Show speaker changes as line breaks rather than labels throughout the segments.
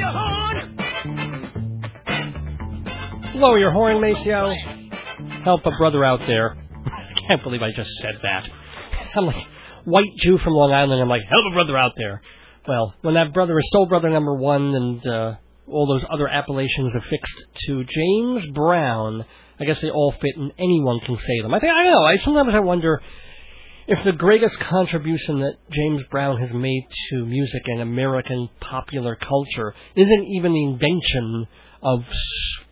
your horn.
Blow your horn, Maceo. Help a brother out there. I can't believe I just said that. I'm like white Jew from Long Island. I'm like help a brother out there. Well, when that brother is soul brother number one, and uh, all those other appellations affixed to James Brown, I guess they all fit, and anyone can say them. I think I don't know. I sometimes I wonder if the greatest contribution that James Brown has made to music and American popular culture isn't even the invention of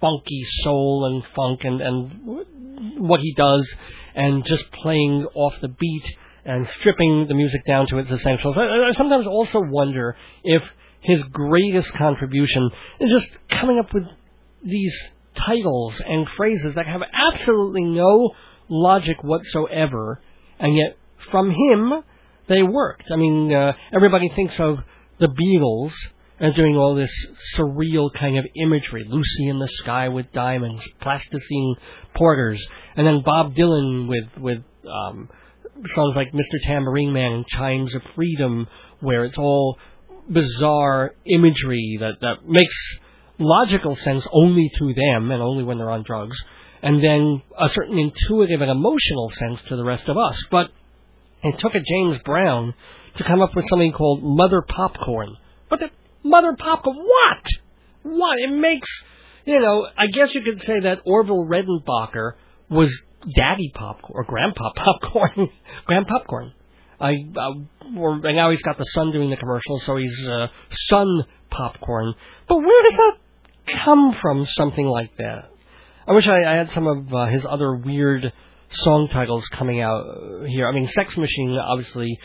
funky soul and funk and, and what he does and just playing off the beat and stripping the music down to its essentials. I, I sometimes also wonder if his greatest contribution is just coming up with these titles and phrases that have absolutely no logic whatsoever, and yet from him they worked. I mean, uh, everybody thinks of the Beatles as doing all this surreal kind of imagery, Lucy in the sky with diamonds, plasticine porters, and then Bob Dylan with with um, songs like Mr. Tambourine Man and Chimes of Freedom, where it's all bizarre imagery that that makes logical sense only to them and only when they're on drugs, and then a certain intuitive and emotional sense to the rest of us. But it took a James Brown to come up with something called Mother Popcorn. But the Mother Popcorn, what? What? It makes, you know, I guess you could say that Orville Redenbacher was Daddy Popcorn or Grandpa Popcorn, Grand Popcorn. I, uh, or, and now he's got the son doing the commercials, so he's uh, Son Popcorn. But where does that come from? Something like that. I wish I, I had some of uh, his other weird song titles coming out here. I mean, Sex Machine, obviously,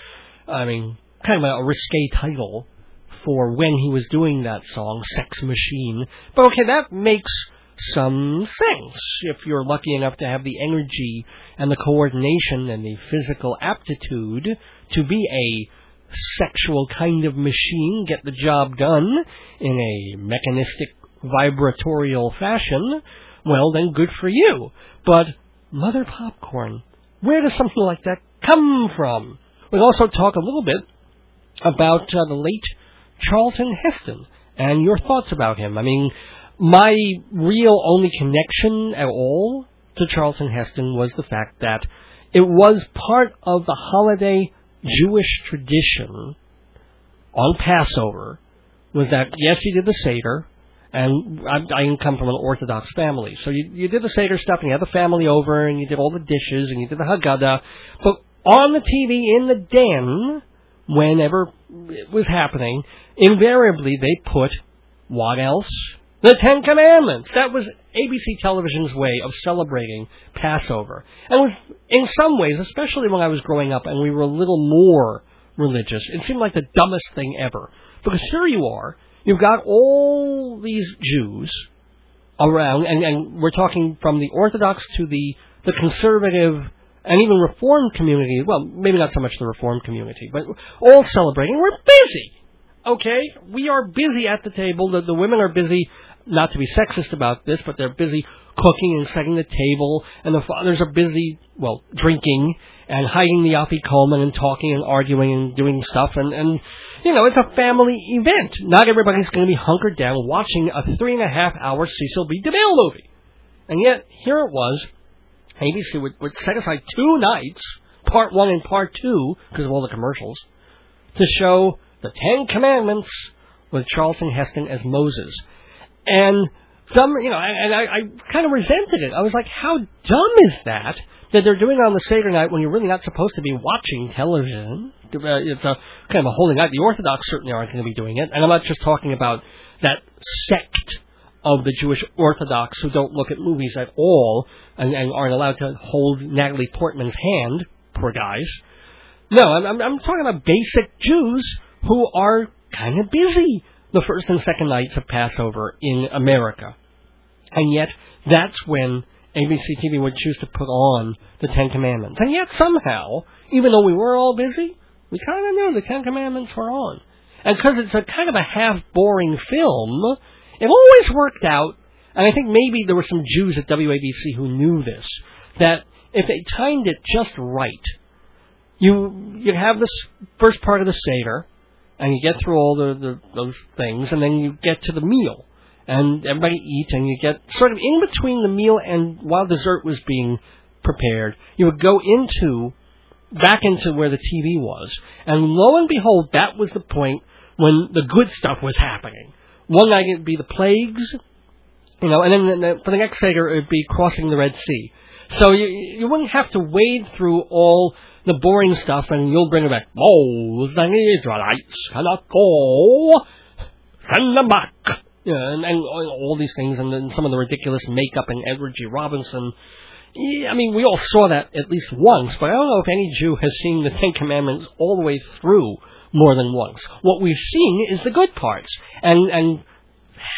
I mean, kind of a risque title for when he was doing that song, Sex Machine. But okay, that makes some sense if you're lucky enough to have the energy and the coordination and the physical aptitude to be a sexual kind of machine, get the job done in a mechanistic vibratorial fashion, well then good for you. But Mother Popcorn, where does something like that come from? We'll also talk a little bit about uh, the late Charlton Heston and your thoughts about him. I mean, my real only connection at all to Charlton Heston was the fact that it was part of the holiday Jewish tradition on Passover was that yes, he did the Seder, and I, I come from an Orthodox family, so you you did the Seder stuff, and you had the family over, and you did all the dishes, and you did the Haggadah, but on the TV in the den, whenever it was happening, invariably they put what else? The Ten Commandments. That was ABC Television's way of celebrating Passover. And it was, in some ways, especially when I was growing up and we were a little more religious, it seemed like the dumbest thing ever. Because here you are, you've got all these Jews around, and, and we're talking from the Orthodox to the, the conservative and even Reformed community, well, maybe not so much the Reformed community, but all celebrating. We're busy. Okay? We are busy at the table. The, the women are busy not to be sexist about this, but they're busy cooking and setting the table, and the fathers are busy, well, drinking and hiding the afikoman and talking and arguing and doing stuff, and, and, you know, it's a family event. Not everybody's going to be hunkered down watching a three and a half hour Cecil B. DeMille movie. And yet, here it was, ABC would, would set aside two nights, part one and part two, because of all the commercials, to show the Ten Commandments with Charlton Heston as Moses. And some, you know, and I, I kind of resented it. I was like, how dumb is that? That they're doing on the Seder night when you're really not supposed to be watching television. Uh, it's a kind of a holy night. The Orthodox certainly aren't going to be doing it. And I'm not just talking about that sect of the Jewish Orthodox who don't look at movies at all and, and aren't allowed to hold Natalie Portman's hand. Poor guys. No, I'm, I'm, I'm talking about basic Jews who are kind of busy the first and second nights of Passover in America. And yet, that's when ABC TV would choose to put on the Ten Commandments. And yet, somehow, even though we were all busy, we kind of knew the Ten Commandments were on. And because it's a kind of a half boring film, it always worked out. And I think maybe there were some Jews at WABC who knew this, that if they timed it just right, you you'd have this first part of the Seder, and you get through all the, the those things, and then you get to the meal, and everybody eats, and you get sort of in between the meal and while dessert was being prepared, you would go into back into where the TV was, and lo and behold, that was the point when the good stuff was happening. One night it'd be the plagues, you know, and then the, for the next Seder it'd be crossing the Red Sea. So you you wouldn't have to wade through all the boring stuff, and you'll bring it back. Oh, the Israelites cannot go. Send them back. Yeah, and, and all these things, and then some of the ridiculous makeup and Edward G. Robinson. Yeah, I mean, we all saw that at least once, but I don't know if any Jew has seen the Ten Commandments all the way through more than once. What we've seen is the good parts, and and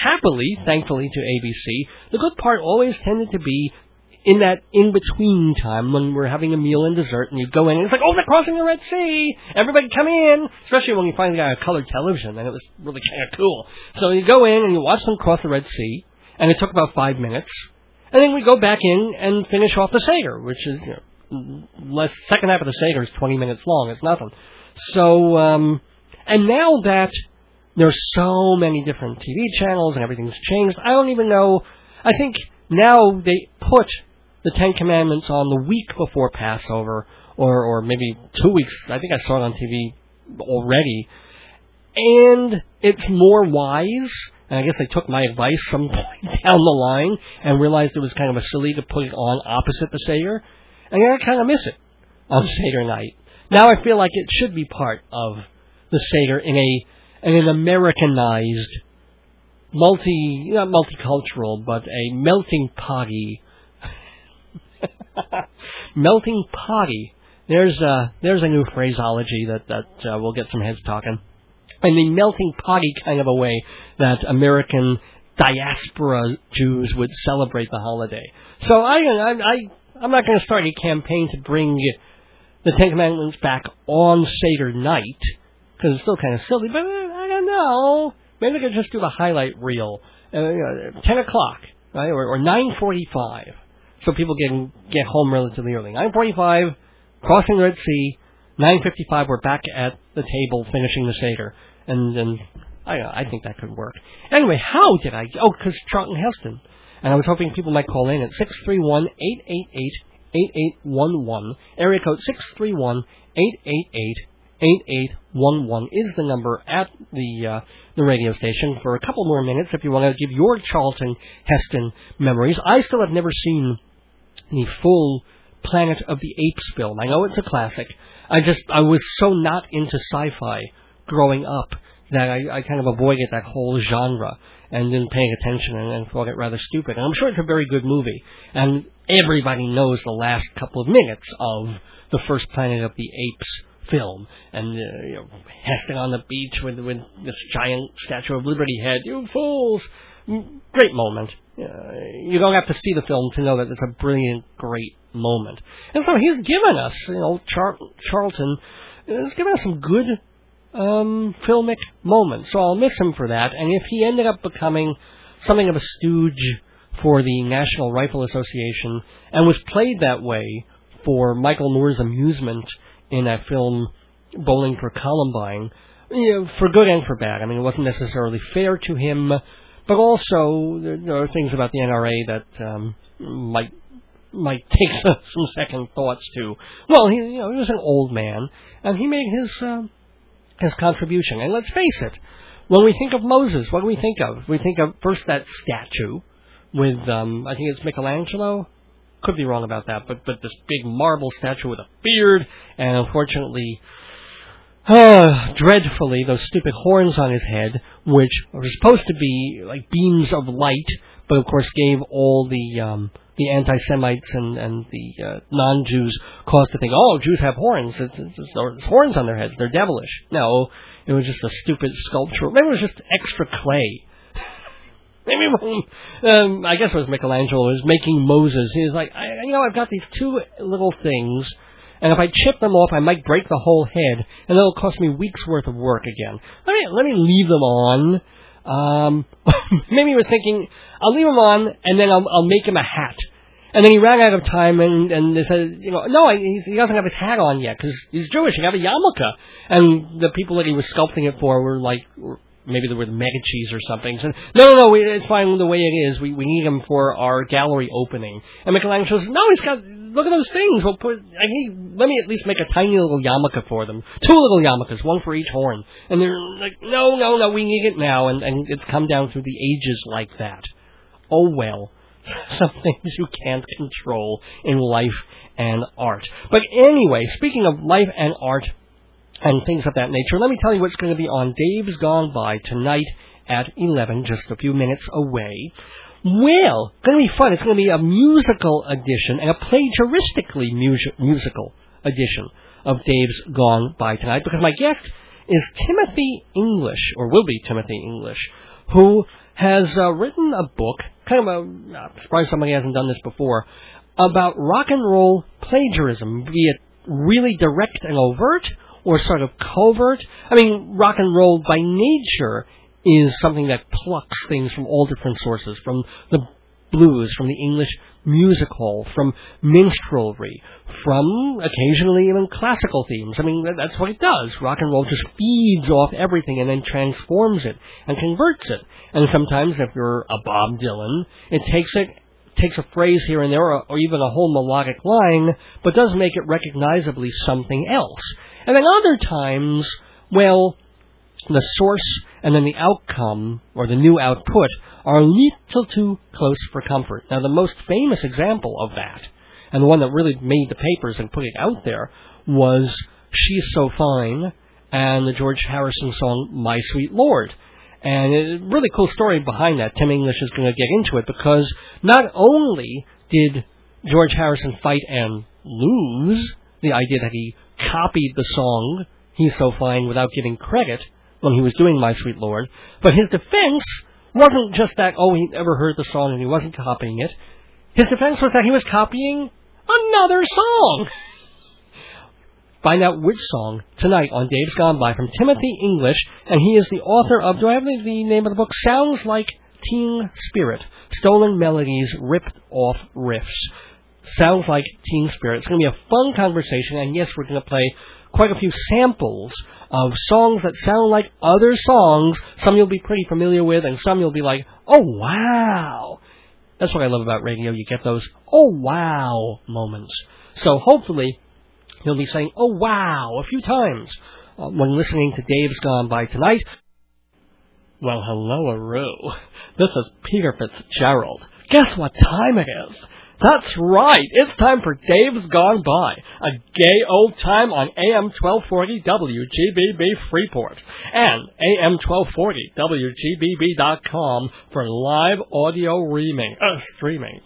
happily, thankfully to ABC, the good part always tended to be in that in between time when we're having a meal and dessert and you go in and it's like, oh, they're crossing the Red Sea. Everybody come in. Especially when you finally got a colored television and it was really kind of cool. So you go in and you watch them cross the Red Sea and it took about five minutes. And then we go back in and finish off the Seder, which is, you know, less, second half of the Seder is 20 minutes long. It's nothing. So, um, and now that there's so many different TV channels and everything's changed, I don't even know. I think now they put the Ten Commandments on the week before Passover, or or maybe two weeks. I think I saw it on TV already, and it's more wise. And I guess they took my advice some point down the line and realized it was kind of a silly to put it on opposite the Seder, and I kind of miss it on Seder night. Now I feel like it should be part of the Seder in a in an Americanized, multi not multicultural, but a melting potty Melting potty. There's a there's a new phraseology that that uh, will get some heads talking. In the melting potty kind of a way that American diaspora Jews would celebrate the holiday. So I I, I I'm not going to start a campaign to bring the Ten Commandments back on Seder night because it's still kind of silly. But I don't know. Maybe I could just do a highlight reel, uh, you know, ten o'clock, right, or, or nine forty-five so people can get home relatively early. 9:45, crossing the Red Sea. 9:55, we're back at the table finishing the seder, and then I I think that could work. Anyway, how did I? Oh, because Charlton Heston, and I was hoping people might call in at six three one eight eight eight eight eight one one area code six three one eight eight eight 8811 is the number at the uh, the radio station for a couple more minutes if you want to give your Charlton Heston memories. I still have never seen the full Planet of the Apes film. I know it's a classic. I just I was so not into sci-fi growing up that I, I kind of avoided that whole genre and didn't pay attention and, and thought it rather stupid. And I'm sure it's a very good movie, and everybody knows the last couple of minutes of the first Planet of the Apes film, and uh, you know, Heston on the beach with with this giant Statue of Liberty head. You fools! Great moment. Uh, you don't have to see the film to know that it's a brilliant, great moment. And so he's given us, you know, Char- Charlton has given us some good um, filmic moments. So I'll miss him for that. And if he ended up becoming something of a stooge for the National Rifle Association and was played that way for Michael Moore's amusement in that film Bowling for Columbine, you know, for good and for bad. I mean, it wasn't necessarily fair to him but also, there are things about the NRA that um, might might take some second thoughts to. Well, he you know he was an old man, and he made his uh, his contribution. And let's face it, when we think of Moses, what do we think of? We think of first that statue with um, I think it's Michelangelo. Could be wrong about that, but but this big marble statue with a beard, and unfortunately uh, dreadfully, those stupid horns on his head, which were supposed to be like beams of light, but of course gave all the um, the anti-Semites and and the uh, non-Jews cause to think, oh, Jews have horns. It's, it's, it's, horns on their heads. They're devilish. No, it was just a stupid sculpture. Maybe it was just extra clay. Maybe um, I guess it was Michelangelo was making Moses. He was like, I, you know, I've got these two little things and if I chip them off, I might break the whole head, and it'll cost me weeks worth of work again. Let me let me leave them on. Um, maybe he was thinking, I'll leave them on, and then I'll, I'll make him a hat. And then he ran out of time, and and they said, you know, no, he, he doesn't have his hat on yet because he's Jewish. He got a yarmulke, and the people that he was sculpting it for were like, maybe the mega cheese or something. So no, no, no, it's fine the way it is. We we need him for our gallery opening. And Michelangelo says, no, he's got. Look at those things. We'll put. I need. Let me at least make a tiny little yarmulke for them. Two little yarmulkes, one for each horn. And they're like, no, no, no, we need it now. And and it's come down through the ages like that. Oh well. some things you can't control in life and art. But anyway, speaking of life and art and things of that nature, let me tell you what's going to be on Dave's Gone By tonight at 11, just a few minutes away. Well, going to be fun. It's going to be a musical edition and a plagiaristically mu- musical edition of Dave's Gone By tonight because my guest is Timothy English, or will be Timothy English, who has uh, written a book kind of a I'm surprised somebody hasn't done this before about rock and roll plagiarism, be it really direct and overt or sort of covert. I mean, rock and roll by nature is something that plucks things from all different sources, from the blues, from the English music hall, from minstrelsy, from occasionally even classical themes. I mean, that's what it does. Rock and roll just feeds off everything and then transforms it and converts it. And sometimes, if you're a Bob Dylan, it takes it takes a phrase here and there, or, or even a whole melodic line, but does make it recognizably something else. And then other times, well, the source and then the outcome or the new output are a little too close for comfort. Now, the most famous example of that, and the one that really made the papers and put it out there, was She's So Fine and the George Harrison song My Sweet Lord. And a really cool story behind that. Tim English is going to get into it because not only did George Harrison fight and lose the idea that he copied the song He's So Fine without giving credit when he was doing My Sweet Lord, but his defense wasn't just that, oh, he never heard the song and he wasn't copying it. His defense was that he was copying another song. Find out which song tonight on Dave's Gone By from Timothy English, and he is the author of, do I have the, name of the book? Sounds Like Teen Spirit Stolen Melodies, Ripped Off Riffs. Sounds like Teen Spirit. It's going to be a fun conversation, and yes, we're going to play quite a few samples of songs that sound like other songs. Some you'll be pretty familiar with, and some you'll be like, oh wow. That's what I love about radio. You get those oh wow moments. So hopefully you'll be saying oh wow a few times uh, when listening to Dave's Gone By tonight. Well, hello, Aru. This is Peter Fitzgerald. Guess what time it is? That's right. It's time for Dave's Gone By, a gay old time on AM 1240 WGBB Freeport and AM 1240 WGBB.com for live audio reaming, uh, streaming.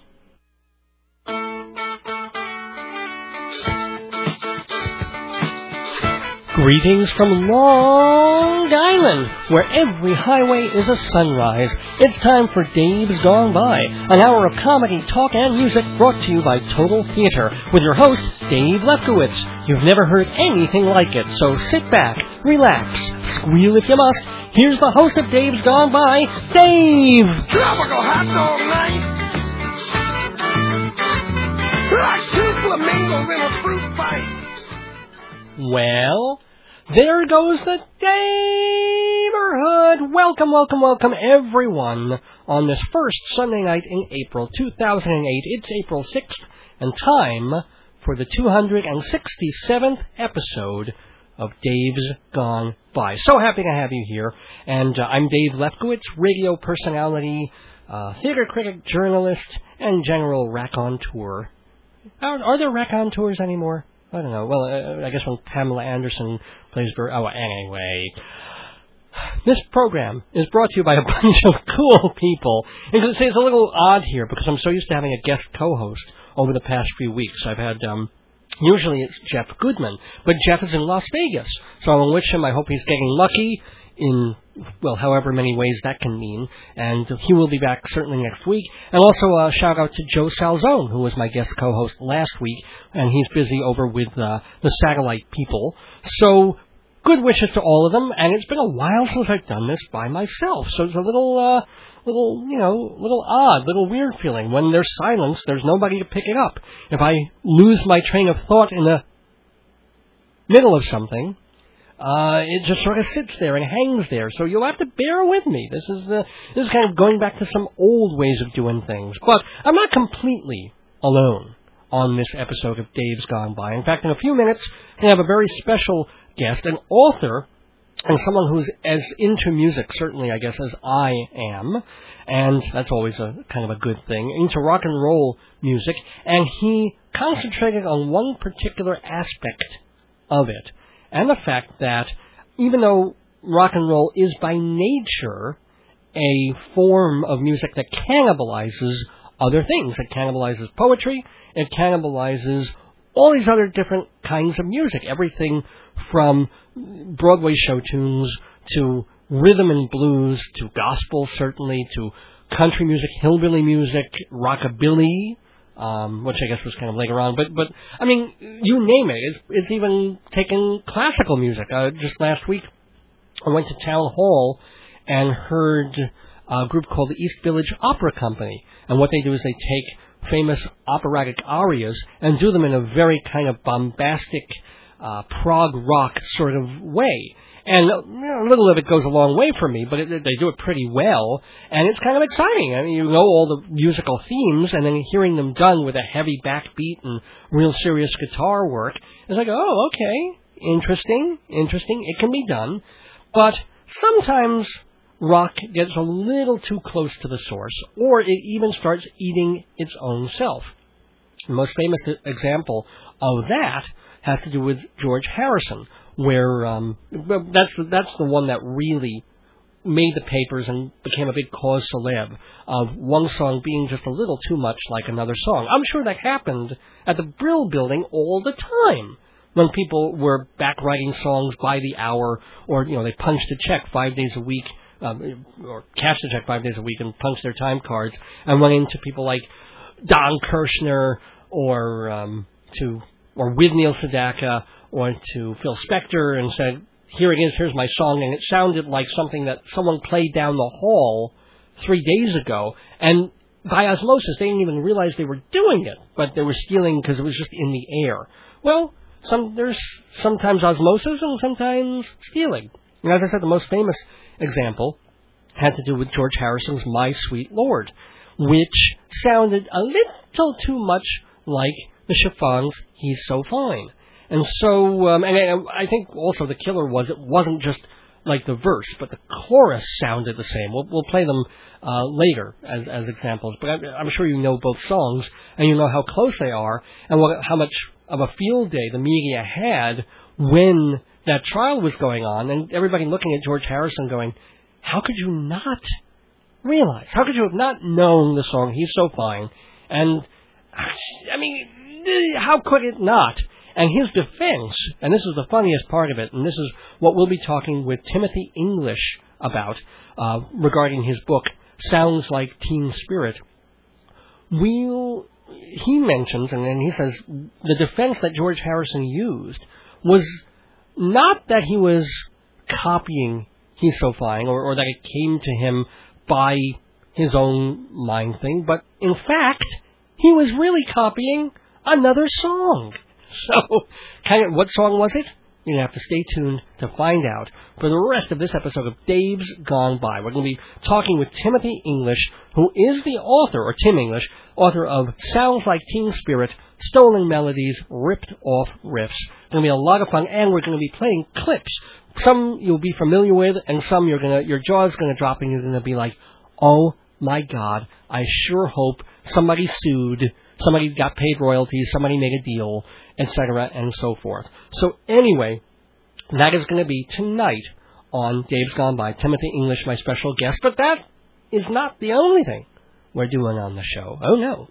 Greetings from Long Island, where every highway is a sunrise. It's time for Dave's Gone By, an hour of comedy, talk, and music brought to you by Total Theater, with your host, Dave Lefkowitz. You've never heard anything like it, so sit back, relax, squeal if you must. Here's the host of Dave's Gone By, Dave!
Tropical hot dog night! I two flamingos in a fruit fight!
Well, there goes the neighborhood. Welcome, welcome, welcome, everyone, on this first Sunday night in April 2008. It's April 6th, and time for the 267th episode of Dave's Gone By. So happy to have you here, and uh, I'm Dave Lefkowitz, radio personality, uh, theater critic, journalist, and general raconteur. Are, are there raconteurs anymore? I don't know. Well, uh, I guess when Pamela Anderson plays very. Oh, anyway. This program is brought to you by a bunch of cool people. And it's, it's a little odd here because I'm so used to having a guest co-host over the past few weeks. I've had um, usually it's Jeff Goodman, but Jeff is in Las Vegas, so I'm with him. I hope he's getting lucky in well, however many ways that can mean. And he will be back certainly next week. And also a shout out to Joe Salzone, who was my guest co-host last week, and he's busy over with uh, the satellite people. So good wishes to all of them. And it's been a while since I've done this by myself, so it's a little uh, little, you know, little odd, little weird feeling. When there's silence, there's nobody to pick it up. If I lose my train of thought in the middle of something, uh, it just sort of sits there and hangs there. So you'll have to bear with me. This is uh, this is kind of going back to some old ways of doing things. But I'm not completely alone on this episode of Dave's Gone By. In fact, in a few minutes, we have a very special guest, an author and someone who's as into music, certainly, I guess, as I am, and that's always a kind of a good thing, into rock and roll music, and he concentrated on one particular aspect of it, and the fact that even though rock and roll is by nature a form of music that cannibalizes other things, it cannibalizes poetry, it cannibalizes all these other different kinds of music, everything from Broadway show tunes to rhythm and blues to gospel, certainly to country music, hillbilly music, rockabilly, um, which I guess was kind of later on. But but I mean, you name it. It's, it's even taken classical music. Uh, just last week, I went to Town Hall and heard a group called the East Village Opera Company, and what they do is they take famous operatic arias and do them in a very kind of bombastic uh, prog rock sort of way. And you know, a little of it goes a long way for me, but it, they do it pretty well, and it's kind of exciting. I mean, you know all the musical themes, and then hearing them done with a heavy backbeat and real serious guitar work, it's like, oh, okay, interesting, interesting. It can be done, but sometimes rock gets a little too close to the source, or it even starts eating its own self. The most famous example of that has to do with George Harrison, where um, that's that's the one that really made the papers and became a big cause celeb of one song being just a little too much like another song. I'm sure that happened at the Brill Building all the time when people were back writing songs by the hour, or you know they punched a check five days a week, um, or cashed a check five days a week and punched their time cards and went into people like Don Kirshner or um, to or with Neil Sedaka or to Phil Spector and said, "Here it is. Here's my song," and it sounded like something that someone played down the hall three days ago, and by osmosis, they didn't even realize they were doing it, but they were stealing because it was just in the air. Well, some there's sometimes osmosis and sometimes stealing. And as I said, the most famous example had to do with George Harrison's "My Sweet Lord," which sounded a little too much like the chiffons, he's so fine. And so, um, and I, I think also the killer was it wasn't just like the verse, but the chorus sounded the same. We'll, we'll play them uh, later as, as examples, but I'm, I'm sure you know both songs and you know how close they are and what, how much of a field day the media had when that trial was going on, and everybody looking at George Harrison going, "How could you not realize? How could you have not known the song? He's so fine." And I mean, how could it not? And his defense, and this is the funniest part of it, and this is what we'll be talking with Timothy English about uh, regarding his book, Sounds Like Teen Spirit. We'll, he mentions, and then he says, the defense that George Harrison used was not that he was copying He's So Fine, or, or that it came to him by his own mind thing, but in fact, he was really copying another song. So, kind of, what song was it? You're going to have to stay tuned to find out for the rest of this episode of Dave's Gone By. We're going to be talking with Timothy English, who is the author, or Tim English, author of Sounds Like Teen Spirit, Stolen Melodies, Ripped Off Riffs. It's going to be a lot of fun, and we're going to be playing clips. Some you'll be familiar with, and some you're going to, your jaw's going to drop, and you're going to be like, oh my god, I sure hope somebody sued somebody got paid royalties, somebody made a deal, etc., and so forth. So anyway, that is going to be tonight on Dave's Gone By. Timothy English, my special guest, but that is not the only thing we're doing on the show. Oh no.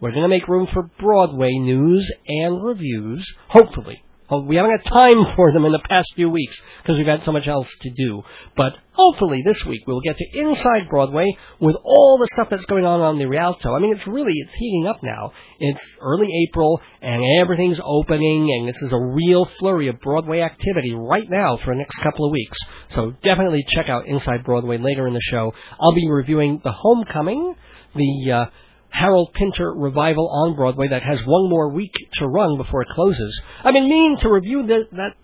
We're going to make room for Broadway news and reviews, hopefully. Oh, we haven't had time for them in the past few weeks because we've had so much else to do. But hopefully this week we'll get to Inside Broadway with all the stuff that's going on on the Rialto. I mean, it's really, it's heating up now. It's early April and everything's opening and this is a real flurry of Broadway activity right now for the next couple of weeks. So definitely check out Inside Broadway later in the show. I'll be reviewing The Homecoming, the, uh, Harold Pinter revival on Broadway that has one more week to run before it closes. I've been meaning to review the, that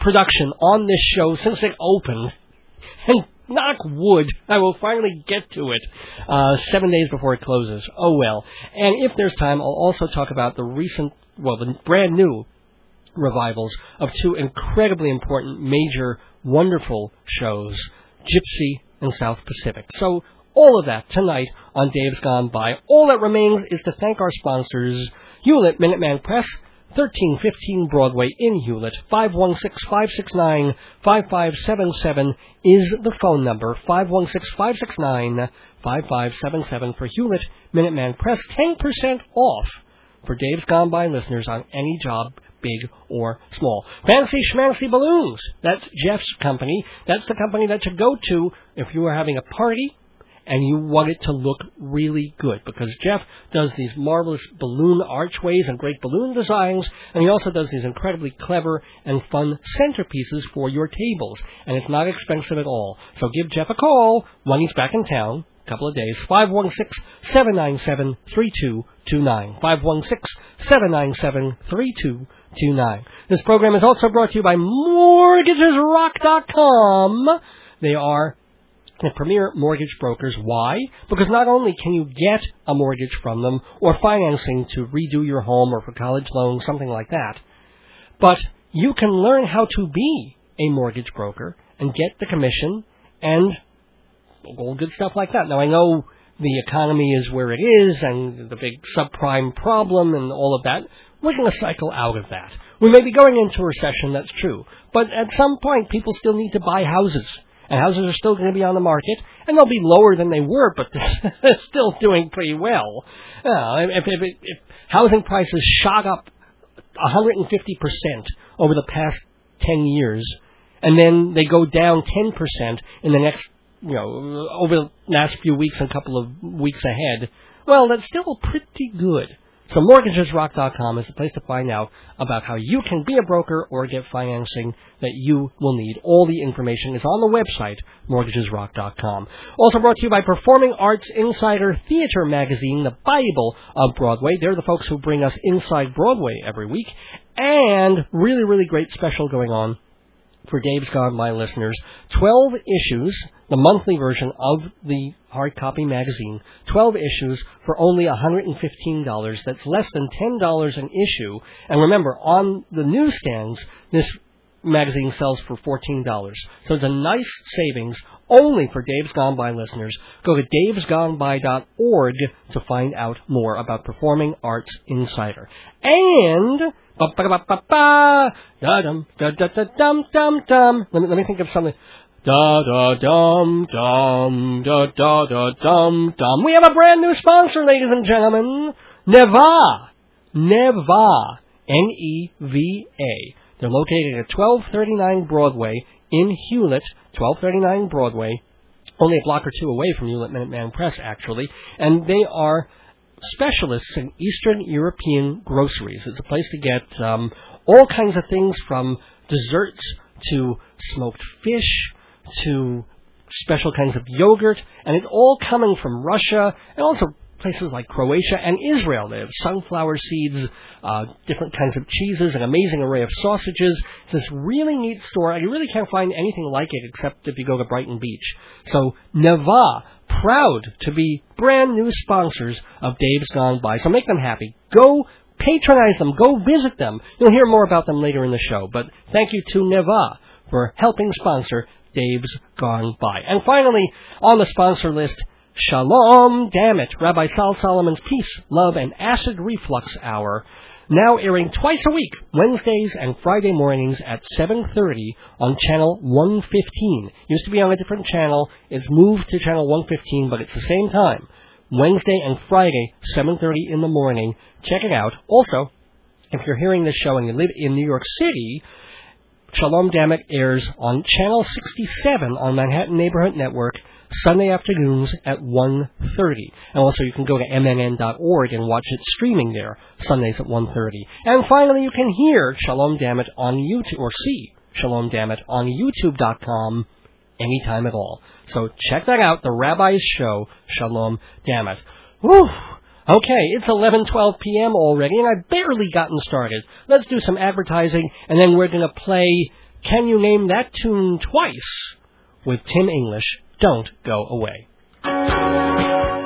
production on this show since it opened, and knock wood, I will finally get to it uh, seven days before it closes. Oh well. And if there's time, I'll also talk about the recent, well, the brand new revivals of two incredibly important, major, wonderful shows, Gypsy and South Pacific. So all of that tonight on Dave's Gone By. All that remains is to thank our sponsors, Hewlett Minuteman Press, 1315 Broadway in Hewlett. 516-569-5577 is the phone number. 516-569-5577 for Hewlett Minuteman Press. 10% off for Dave's Gone By listeners on any job big or small. Fancy Schmancy Balloons. That's Jeff's company. That's the company that you go to if you are having a party and you want it to look really good because Jeff does these marvelous balloon archways and great balloon designs, and he also does these incredibly clever and fun centerpieces for your tables, and it's not expensive at all. So give Jeff a call when he's back in town. a Couple of days, 516-797-3229. 516-797-3229. This program is also brought to you by MortgagesRock.com. They are the premier mortgage brokers. Why? Because not only can you get a mortgage from them or financing to redo your home or for college loans, something like that, but you can learn how to be a mortgage broker and get the commission and all good stuff like that. Now I know the economy is where it is and the big subprime problem and all of that. We're going to cycle out of that. We may be going into a recession, that's true. But at some point, people still need to buy houses and houses are still going to be on the market, and they'll be lower than they were, but they're still doing pretty well. Uh, if, if, if, housing prices shot up 150% over the past 10 years, and then they go down 10% in the next, you know, over the last few weeks and a couple of weeks ahead, well, that's still pretty good. So mortgagesrock.com is the place to find out about how you can be a broker or get financing that you will need. All the information is on the website, mortgagesrock.com. Also brought to you by Performing Arts Insider Theater Magazine, the Bible of Broadway. They're the folks who bring us Inside Broadway every week. And really, really great special going on for Dave's Gone By listeners. 12 issues, the monthly version of the hard copy magazine. 12 issues for only $115. That's less than $10 an issue. And remember, on the newsstands, this magazine sells for $14. So it's a nice savings only for Dave's Gone By listeners. Go to davesgoneby.org to find out more about Performing Arts Insider. And let me let me think of something. Da da dum dum da da da dum dum. We have a brand new sponsor, ladies and gentlemen. Neva. Neva. N E V A. They're located at 1239 Broadway in Hewlett, 1239 Broadway, only a block or two away from Hewlett Minuteman Press, actually, and they are specialists in Eastern European groceries. It's a place to get um, all kinds of things from desserts to smoked fish to special kinds of yogurt, and it's all coming from Russia and also places like Croatia and Israel. They have sunflower seeds, uh, different kinds of cheeses, an amazing array of sausages. It's this really neat store. And you really can't find anything like it except if you go to Brighton Beach. So Neva, proud to be brand new sponsors of Dave's Gone By. So make them happy. Go patronize them. Go visit them. You'll hear more about them later in the show. But thank you to Neva for helping sponsor Dave's Gone By. And finally, on the sponsor list, Shalom, damn it, Rabbi Sal Solomon's Peace, Love, and Acid Reflux Hour, now airing twice a week, Wednesdays and Friday mornings at 7.30 on channel 115. Used to be on a different channel, it's moved to channel 115, but it's the same time. Wednesday and Friday, 7.30 in the morning. Check it out. Also, If you're hearing this show and you live in New York City, Shalom Dammit airs on Channel 67 on Manhattan Neighborhood Network Sunday afternoons at 1.30. And also you can go to mnn.org and watch it streaming there Sundays at 1.30. And finally you can hear Shalom Dammit on YouTube, or see Shalom Dammit on youtube.com anytime at all. So check that out, the Rabbi's Show, Shalom Dammit. Whew. Okay, it's 11:12 p.m. already, and I've barely gotten started. Let's do some advertising, and then we're going to play "Can You Name That Tune Twice" with Tim English. Don't go away.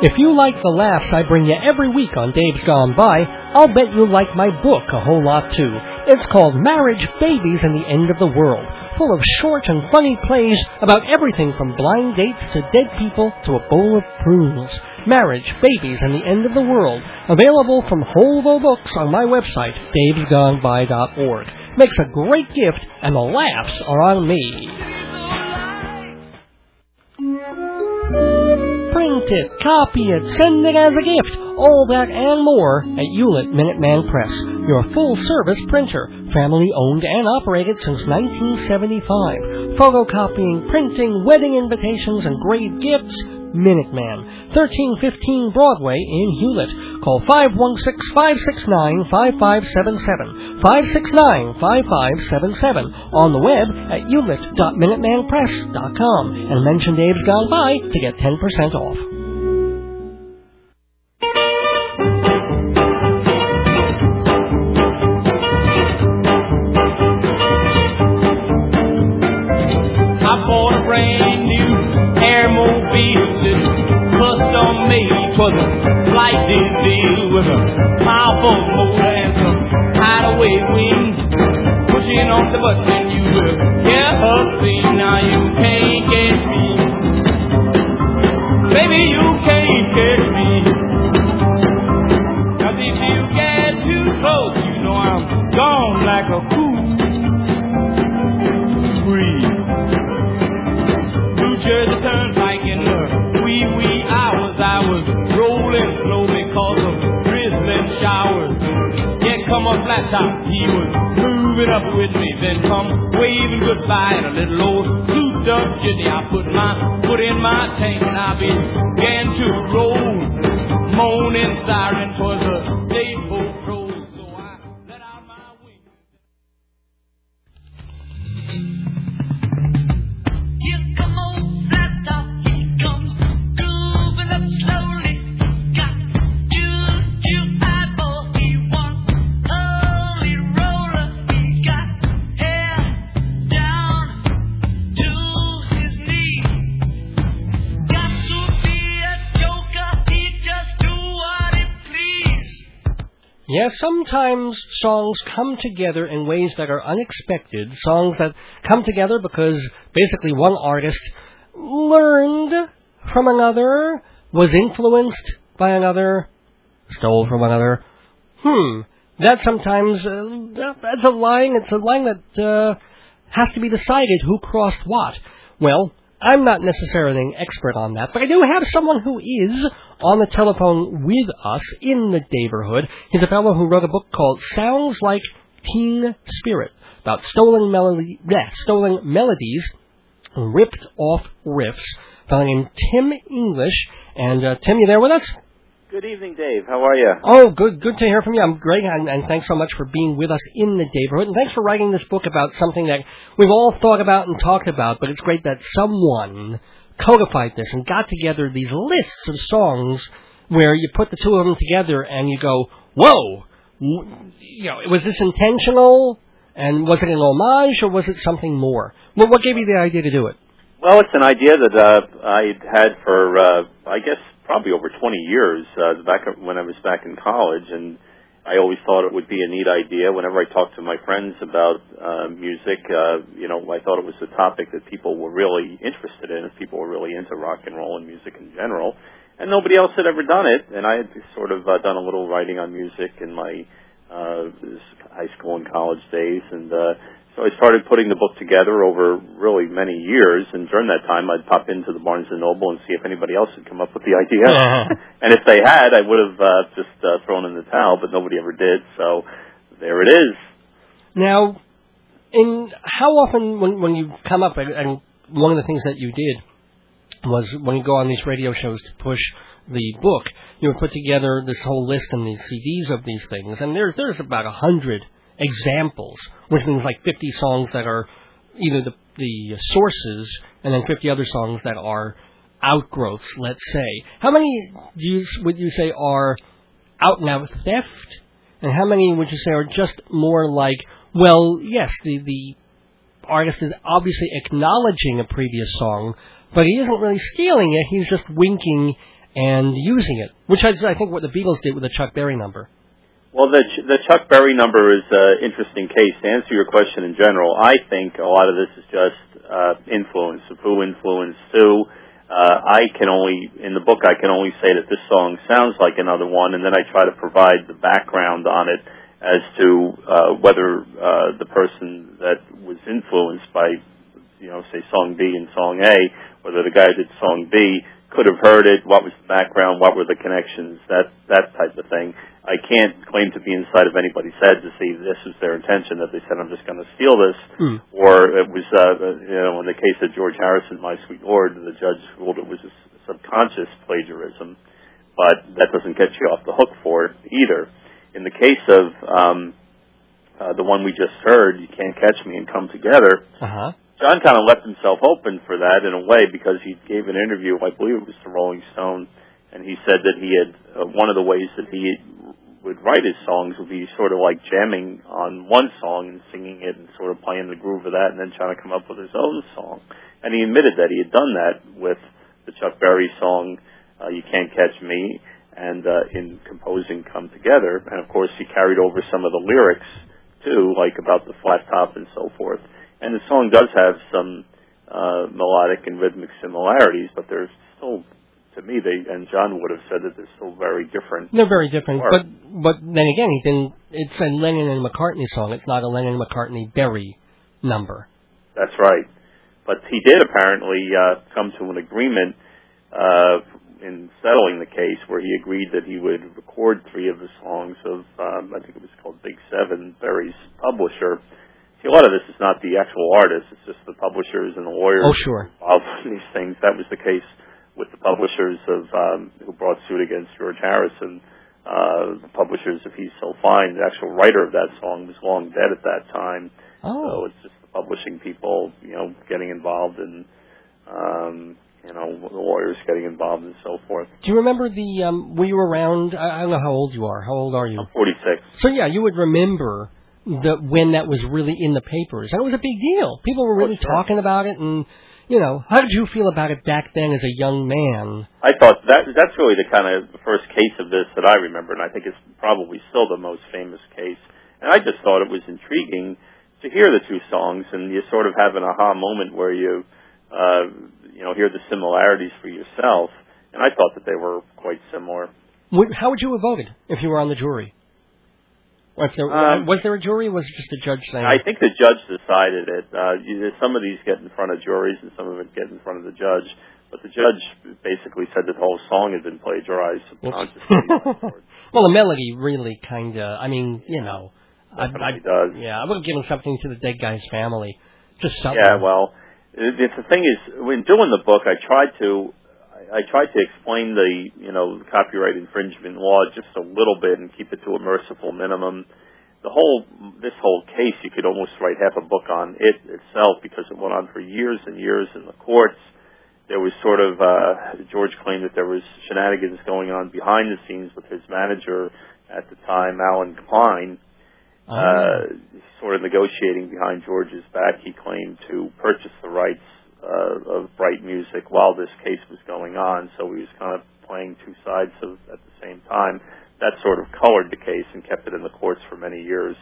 If you like the laughs I bring you every week on Dave's Gone By, I'll bet you'll like my book a whole lot too. It's called Marriage, Babies, and the End of the World full of short and funny plays about everything from blind dates to dead people to a bowl of prunes. Marriage, babies, and the end of the world. Available from Holvo Books on my website, davesgoneby.org. Makes a great gift, and the laughs are on me. Print it, copy it, send it as a gift. All that and more at Hewlett Minuteman Press, your full service printer, family owned and operated since 1975. Photocopying, printing, wedding invitations, and great gifts. Minuteman, 1315 Broadway in Hewlett. Call 516-569-5577, 569-5577, on the web at hewlett.minutemanpress.com, and mention Dave's Gone By to get 10% off.
For the flight deal with a powerful motor and some hideaway wings. Pushing on the button, you will hear her sing. Now you can't catch me, baby, on, flat top. He was moving up with me, then come waving goodbye in a little old souped up jitney. I put my foot in my tank and I began to roll, moaning siren for the state boat
sometimes songs come together in ways that are unexpected. Songs that come together because basically one artist learned from another, was influenced by another, stole from another. Hmm. That sometimes, uh, that's a line, it's a line that uh, has to be decided who crossed what. Well, I'm not necessarily an expert on that, but I do have someone who is on the telephone with us in the neighborhood. He's a fellow who wrote a book called Sounds Like Teen Spirit about stolen melody, yeah, stolen melodies, ripped off riffs. Fellow named Tim English. And uh, Tim, you there with us?
Good evening, Dave. How are you?
Oh, good, good to hear from you. I'm great, and, and thanks so much for being with us in the neighborhood, and thanks for writing this book about something that we've all thought about and talked about. But it's great that someone codified this and got together these lists of songs where you put the two of them together and you go, "Whoa!" You know, was this intentional? And was it an homage, or was it something more? Well, what gave you the idea to do it?
Well, it's an idea that uh, I had for, uh, I guess, probably over 20 years uh, back when I was back in college, and I always thought it would be a neat idea. Whenever I talked to my friends about uh, music, uh, you know, I thought it was a topic that people were really interested in. If people were really into rock and roll and music in general, and nobody else had ever done it, and I had sort of uh, done a little writing on music in my uh, high school and college days, and uh, so I started putting the book together over really many years. And during that time, I'd pop into the Barnes and Noble and see if anybody else had come up with the idea.
Uh-huh.
and if they had, I would have uh, just uh, thrown in the towel, but nobody ever did. So there it is.
Now, in how often when when you come up and, and one of the things that you did was when you go on these radio shows to push the book, you would put together this whole list and these CDs of these things, and there's there's about a hundred examples, which means like 50 songs that are either the the sources and then 50 other songs that are outgrowths, let's say. How many do you would you say are out and out theft, and how many would you say are just more like, well, yes, the the artist is obviously acknowledging a previous song, but he isn't really stealing it. He's just winking and using it, which is, I think, what the Beatles did with the Chuck Berry number.
Well, the the Chuck Berry number is an interesting case. To answer your question in general, I think a lot of this is just uh, influence of who influenced who. Uh, I can only in the book I can only say that this song sounds like another one, and then I try to provide the background on it as to uh, whether uh, the person that was influenced by, you know, say song B and song A, whether the guy did song B could have heard it, what was the background, what were the connections, that that type of thing. I can't claim to be inside of anybody's head to see this was their intention that they said I'm just going to steal this,
Hmm.
or it was uh, you know in the case of George Harrison, My Sweet Lord, the judge ruled it was a subconscious plagiarism, but that doesn't get you off the hook for it either. In the case of um, uh, the one we just heard, You Can't Catch Me and Come Together,
Uh huh.
John kind of left himself open for that in a way because he gave an interview, I believe it was to Rolling Stone, and he said that he had uh, one of the ways that he would write his songs would be sort of like jamming on one song and singing it and sort of playing the groove of that and then trying to come up with his own song. And he admitted that he had done that with the Chuck Berry song uh, "You Can't Catch Me" and uh, in composing "Come Together." And of course, he carried over some of the lyrics too, like about the flat top and so forth. And the song does have some uh, melodic and rhythmic similarities, but they're still, to me, they and John would have said that they're still very different.
They're very different, but but then again. It's a Lennon and McCartney song. It's not a Lennon and McCartney Berry number.
That's right. But he did apparently uh, come to an agreement uh, in settling the case where he agreed that he would record three of the songs of, um, I think it was called Big Seven, Berry's publisher. A lot of this is not the actual artist, it's just the publishers and the lawyers
Oh, sure.
involved in these things. That was the case with the publishers of um, who brought suit against George Harrison. Uh, the publishers of He's So Fine, the actual writer of that song was long dead at that time. So
Oh,
it's just the publishing people, you know, getting involved and, um, you know, the lawyers getting involved and so forth.
do you remember the? Um, were you around? I, I don't know how old you are. How old are you?
I'm 46.
So yeah, you would remember the when that was really in the papers, and it was a big deal. People were really
Oh, sure.
talking about it, and you know, how did you feel about it back then as a young man?
I thought that that's really the kind of first case of this that I remember, and I think it's probably still the most famous case. And I just thought it was intriguing to hear the two songs, and you sort of have an aha moment where you, uh, you know, hear the similarities for yourself. And I thought that they were quite similar.
How would you have voted if you were on the jury? If there,
Um,
was there a jury? Or was it just a judge saying?
I think the judge decided it. Uh, you- some of these get in front of juries, and some of it get in front of the judge. But the judge basically said that the whole song had been plagiarized subconsciously.
well, the melody really kind of. I mean, you know, I, I,
does.
yeah, I would have given something to the dead guy's family, just something.
Yeah, well, it, it, the thing is, when doing the book, I tried to, I, tried to explain the, you know, copyright infringement law just a little bit and keep it to a merciful minimum. The whole, this whole case, you could almost write half a book on it itself because it went on for years and years in the courts. There was sort of, uh, George claimed that there was shenanigans going on behind the scenes with his manager at the time, Allen Klein,
Oh.
uh, sort of negotiating behind George's back. He claimed to purchase the rights uh, of Bright Music while this case was going on, so he was kind of playing two sides of at the same time. That sort of colored the case and kept it in the courts for many years.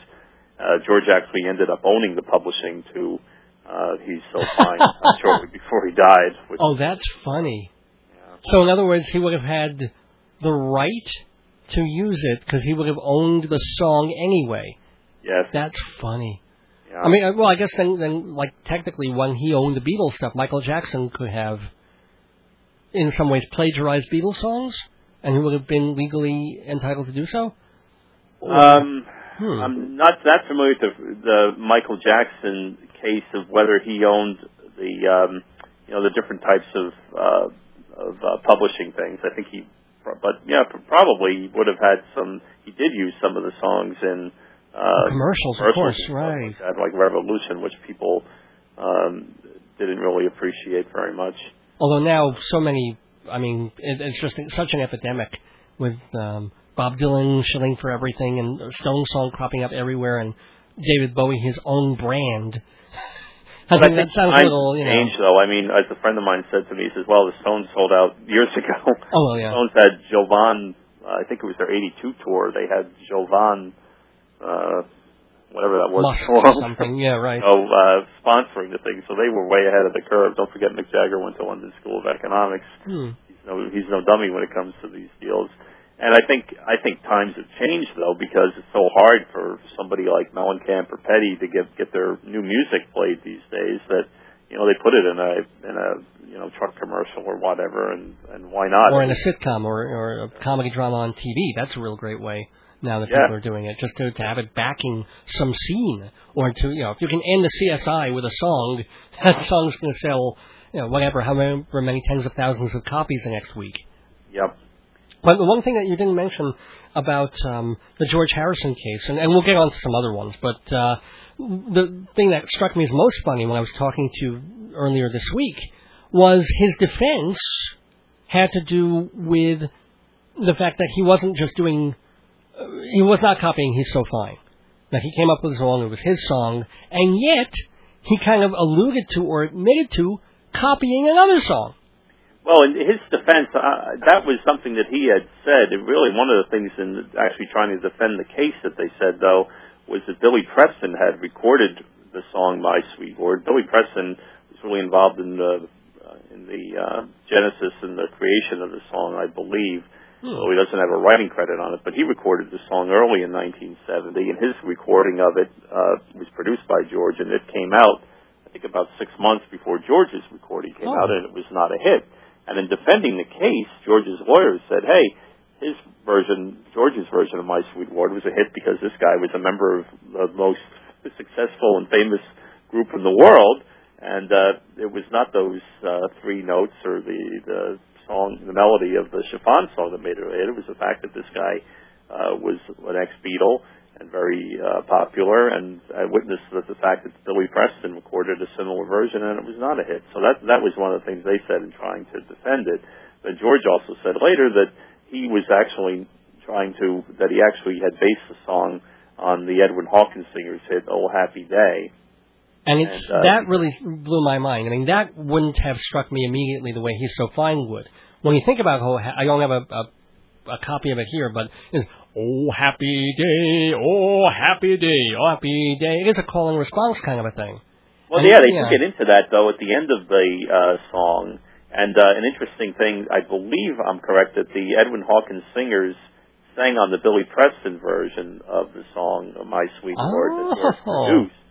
Uh, George actually ended up owning the publishing to uh, He's So Fine shortly before he died.
Oh, that's funny. So in other words, he would have had the right to use it because he would have owned the song anyway.
yes,
That's funny.
Yeah.
I mean, uh, well, I guess then, then, like, technically, when he owned the Beatles stuff, Michael Jackson could have, in some ways, plagiarized Beatles songs, and he would have been legally entitled to do so.
um,
Hmm.
I'm not that familiar with the, the Michael Jackson case of whether he owned the um, you know the different types of uh, of uh, publishing things. I think he, but yeah, probably would have had some. He did use some of the songs in uh,
Commercials, of
commercials
course, right.
Like, that, like Revolution, which people um, didn't really appreciate very much.
Although now so many, I mean, it, it's just such an epidemic with um, Bob Dylan shilling for everything and Stone song cropping up everywhere and David Bowie his own brand. I
But
think that sounds a little, you know.
change, though. I mean, as a friend of mine said to me, he says, "Well, the Stones sold out years ago.
Oh well, yeah.
Stones had Jovan. Uh, I think it was their '82 tour. They had Jovan, uh, whatever that was,
Musk or something. Yeah, right.
you know, uh, sponsoring the thing. So they were way ahead of the curve. Don't forget, Mick Jagger went to London School of Economics.
Hmm.
He's no, he's no dummy when it comes to these deals. And I think I think times have changed though because it's so hard for somebody like Mellencamp or Petty to get get their new music played these days that you know they put it in a in a you know truck commercial or whatever and and why not?
Or in a sitcom or or a comedy drama on TV. That's a real great way now that
Yeah.
people are doing it. Just to, to have it backing some scene, or to you know, if you can end the CSI with a song, that song's going to sell, you know, whatever, however many tens of thousands of copies the next week.
Yep.
But the one thing that you didn't mention about um, the George Harrison case, and, and we'll get on to some other ones, but uh, the thing that struck me as most funny when I was talking to you earlier this week was his defense had to do with the fact that he wasn't just doing, he was not copying He's So Fine. Now, he came up with a song, it was his song, and yet he kind of alluded to or admitted to copying another song.
Well, in his defense, uh, that was something that he had said. And really, one of the things in actually trying to defend the case that they said, though, was that Billy Preston had recorded the song "My Sweet Lord." Billy Preston was really involved in the uh, in the uh, genesis and the creation of the song, I believe. So he doesn't have a writing credit on it, but he recorded the song early in 1970, and his recording of it uh, was produced by George, and it came out, I think, about six months before George's recording came
Oh.
out, and it was not a hit. And in defending the case, George's lawyers said, "Hey, his version, George's version of My Sweet Lord, was a hit because this guy was a member of the most successful and famous group in the world, and uh, it was not those uh, three notes or the the song, the melody of the Chiffons song that made it a hit. It was the fact that this guy uh, was an ex-Beatle and very uh, popular, and I witnessed that the fact that Billy Preston recorded a similar version and it was not a hit. So that that was one of the things they said in trying to defend it. But George also said later that he was actually trying to that he actually had based the song on the Edwin Hawkins singer's hit "Oh Happy Day."
And it's
And, uh,
that really blew my mind. I mean, that wouldn't have struck me immediately the way he's so fine would. When you think about oh, I don't have a, a a copy of it here, but it's oh happy day, oh happy day, oh happy day. It is a call and response kind of a thing.
Well,
And,
yeah, they
yeah.
get into that though at the end of the uh, song. And uh, an interesting thing, I believe I'm correct that the Edwin Hawkins singers sang on the Billy Preston version of the song "My Sweet Lord" that George
Oh.
produced.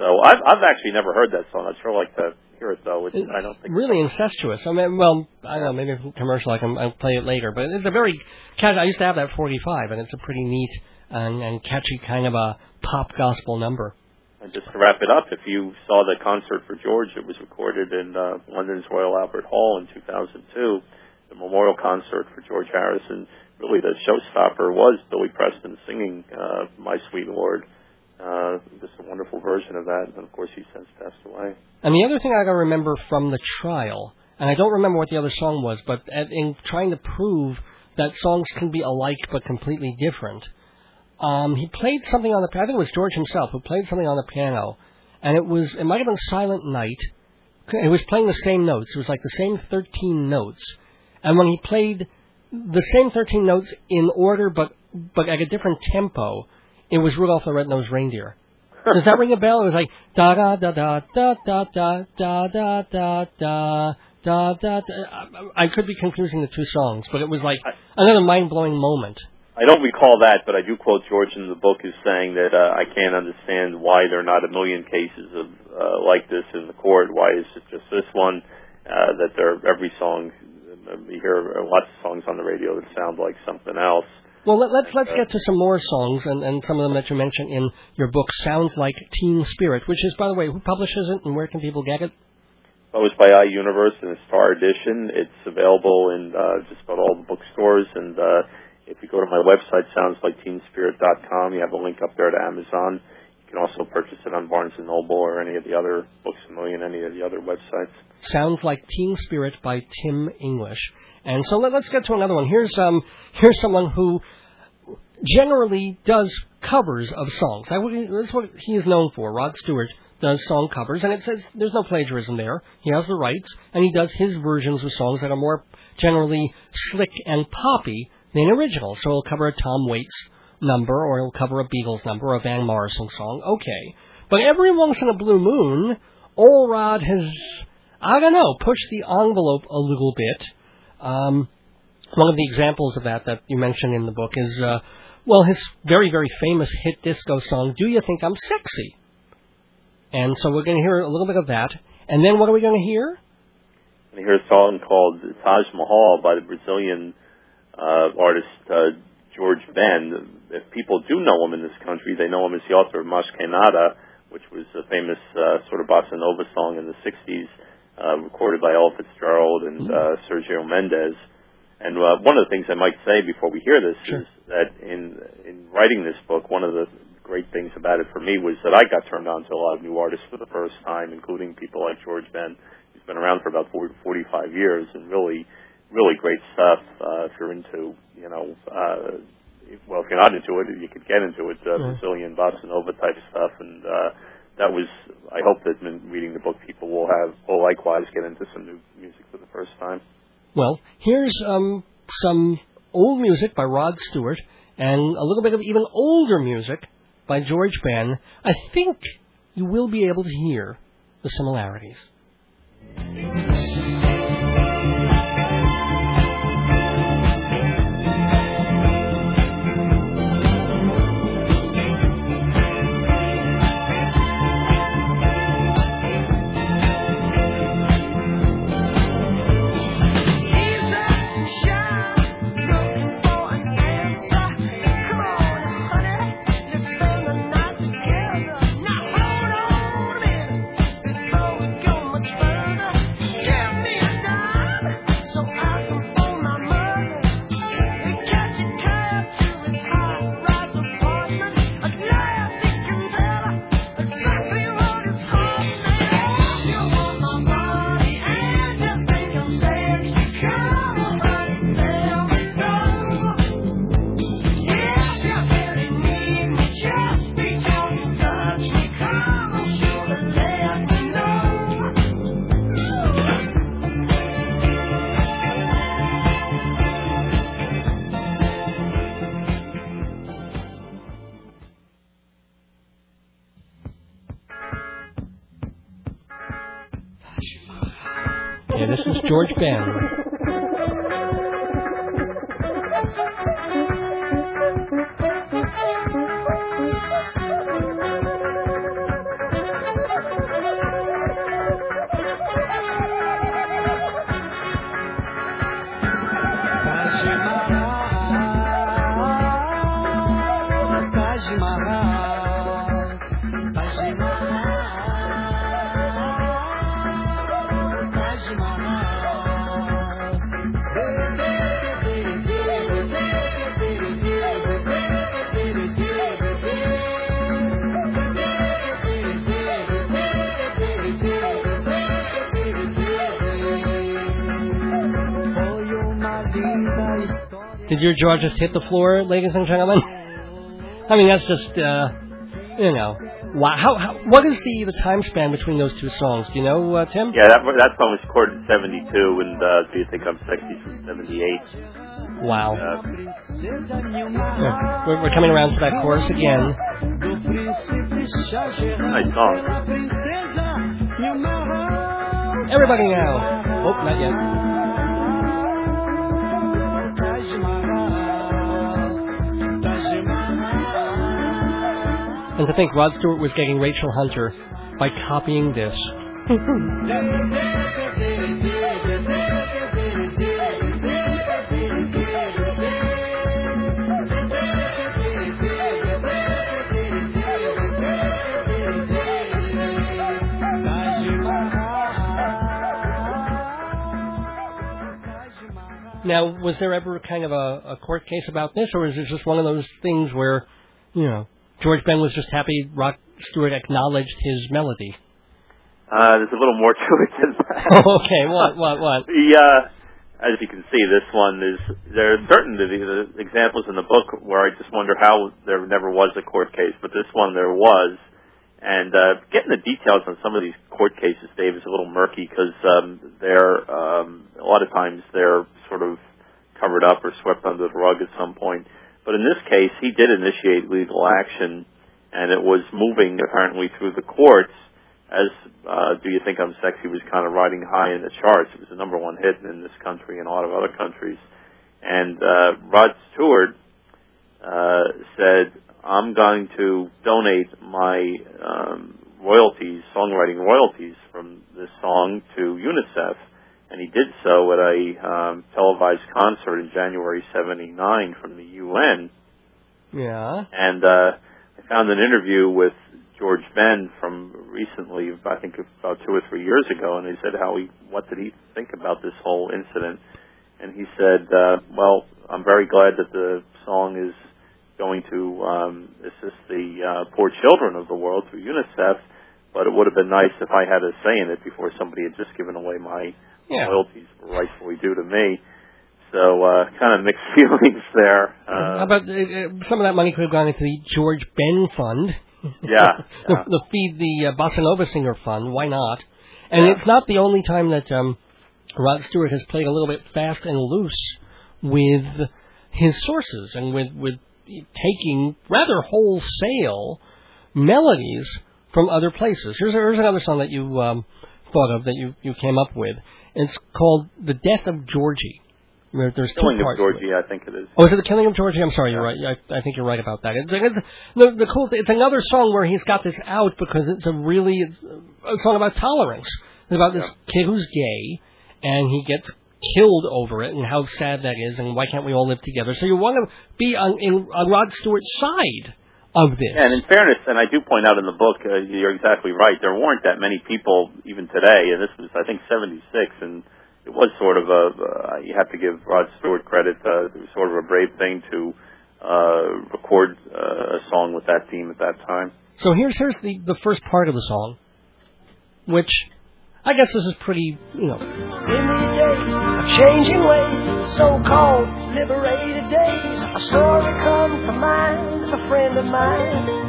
So I've I've actually never heard that song. I'd sure like to hear it though. It's,
It's
I don't think
really incestuous. I mean, well, I don't know, maybe a commercial I can I'll play it later, but it's a very catchy. I used to have that 45, and it's a pretty neat and, and catchy kind of a pop gospel number.
And just to wrap it up, if you saw the concert for George, it was recorded in uh, London's Royal Albert Hall in 2002. The memorial concert for George Harrison. Really, the showstopper was Billy Preston singing uh, "My Sweet Lord." Uh, just a wonderful version of that, and of course, he since passed away.
And the other thing I can remember from the trial, and I don't remember what the other song was, but at, in trying to prove that songs can be alike but completely different, um, he played something on the. I think it was George himself who played something on the piano, and it was it might have been Silent Night. It was playing the same notes. It was like the same thirteen notes, and when he played the same thirteen notes in order but but at a different tempo, it was Rudolph the Red-Nosed Reindeer. Does that ring a bell? It was like da da da da da da da da da da da da da. I could be confusing the two songs, but it was like another mind-blowing moment.
I don't recall that, but I do quote George in the book as saying that uh, I can't understand why there are not a million cases of uh, like this in the court. Why is it just this one? Uh, that there every song uh, you hear lots of songs on the radio that sound like something else.
Well, let, let's let's get to some more songs and, and some of them that you mentioned in your book. Sounds like Teen Spirit, which is, by the way, who publishes it and where can people get it?
It was by iUniverse in the Star Edition. It's available in uh, just about all the bookstores. And uh, if you go to my website, soundsliketeenspirit.com, you have a link up there to Amazon. You can also purchase it on Barnes and Noble or any of the other Books a Million, any of the other websites.
Sounds like Teen Spirit by Tim English. And so let, us get to another one. Here's um here's someone who generally does covers of songs. That's what he is known for. Rod Stewart does song covers, and it says there's no plagiarism there. He has the rights, and he does his versions of songs that are more generally slick and poppy than original. So he'll cover a Tom Waits number, or he'll cover a Beatles number, or a Van Morrison song. Okay, but every once in a blue moon, old Rod has, I don't know, pushed the envelope a little bit. Um, one of the examples of that that you mentioned in the book is, uh, well, his very, very famous hit disco song, Do You Think I'm Sexy? And so we're going to hear a little bit of that. And then what are we going to hear?
And here's a song called Taj Mahal by the Brazilian uh, artist uh, George Ben. If people do know him in this country, they know him as the author of Mas Que Nada, which was a famous uh, sort of bossa nova song in the 60s, uh, recorded by Ella Fitzgerald and uh, Sergio Mendes. And uh, one of the things I might say before we hear this
Sure.
is that in in writing this book, one of the great things about it for me was that I got turned on to a lot of new artists for the first time, including people like George Ben. He's been around for about 40, 45 years and really, really great stuff. Uh, if you're into, you know, uh, if- well, if you're not into it, you could get into it, uh,
Yeah.
Brazilian bossa nova type stuff, and uh, that was. I hope that in reading the book, people will have will likewise get into some new music for the first time.
Well, here's um, some old music by Rod Stewart and a little bit of even older music by George Ben. I think you will be able to hear the similarities.
História.
Did your jaw just hit the floor, ladies and gentlemen? I mean, that's just, uh, you know, wow. How, how, what is the, the time span between those two songs? Do you know, uh, Tim?
Yeah, that that song was recorded in '72, and uh, Do You Think I'm Sexy from '78.
Wow.
Uh,
Yeah, We're, we're coming around to that chorus again.
do príncipe Shah Jahan,
Nice song.
pela princesa Nilma.
Everybody now. Oh, not yet. And to think Rod Stewart was getting Rachel Hunter by copying this. Now, was there ever kind of a, a court case about this, or is it just one of those things where, you know, George Ben was just happy Rod Stewart acknowledged his melody?
Uh, there's a little more to it than that.
okay, what, what, what?
The, uh, as you can see, this one is there are certain the, the examples in the book where I just wonder how there never was a court case, but this one there was. And uh, getting the details on some of these court cases, Dave, is a little murky because um, they're um, a lot of times they're sort of covered up or swept under the rug at some point. But in this case, he did initiate legal action, and it was moving apparently through the courts. As uh, "Do You Think I'm Sexy" was kind of riding high in the charts. It was the number one hit in this country and a lot of other countries. And uh, Rod Stewart uh, said, "I'm going to donate my um, royalties, songwriting royalties from this song to UNICEF." And he did so at a um, televised concert in January '79 from the UN.
Yeah.
And uh, I found an interview with George Ben from recently, I think about two or three years ago, and he said how he, what did he think about this whole incident? And he said, uh, well, I'm very glad that the song is going to um, assist the uh, poor children of the world through UNICEF, but it would have been nice if I had a say in it before somebody had just given away my
Yeah.
royalties were rightfully due to me. So uh, kind of mixed feelings there.
How
Uh,
about uh, uh, some of that money could have gone into the George Ben Fund?
Yeah,
the,
yeah.
the Feed the uh, Bossa Nova Singer Fund. Why not? And
Yeah.
it's not the only time that um, Rod Stewart has played a little bit fast and loose with his sources and with with taking rather wholesale melodies from other places. Here's, here's another song that you um, thought of that you, you came up with. It's called "The Death of Georgie." There, there's two
Killing of
parts. it.
Georgie, I think it is.
Oh, is it the killing of Georgie? I'm sorry, you're right. I, I think you're right about that. It's, it's, the, the cool. It's another song where he's got this out because it's a really it's a song about tolerance. It's about this kid who's gay, and he gets killed over it, and how sad that is, and why can't we all live together? So you want to be on in on Rod Stewart's side of this.
And in fairness, and I do point out in the book, uh, you're exactly right. There weren't that many people even today, and this was, I think, '76, and it was sort of a. Uh, you have to give Rod Stewart credit. Uh, it was sort of a brave thing to uh, record uh, a song with that theme at that time.
So here's here's the the first part of the song, which I guess this is pretty you know
In these days of changing ways, so-called liberated days, a story comes to mind a friend of mine.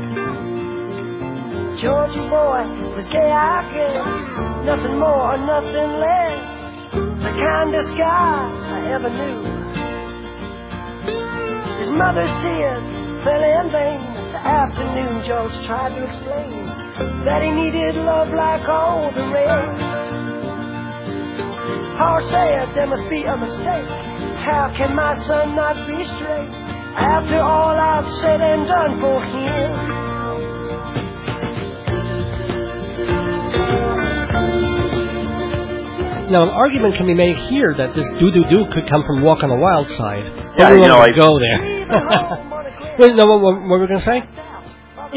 Georgie boy was gay, I guess, nothing more, nothing less. The kindest guy I ever knew. His mother's tears fell in vain. The afternoon, George tried to explain that he needed love like all the rest. Paul said there must be a mistake. How can my son not be straight after all I've said and done for him?
Now, an argument can be made here that this doo doo doo could come from Walk on the Wild Side.
Yeah,
we
you know, I-
go there. Wait, no, what, what, were we going to say?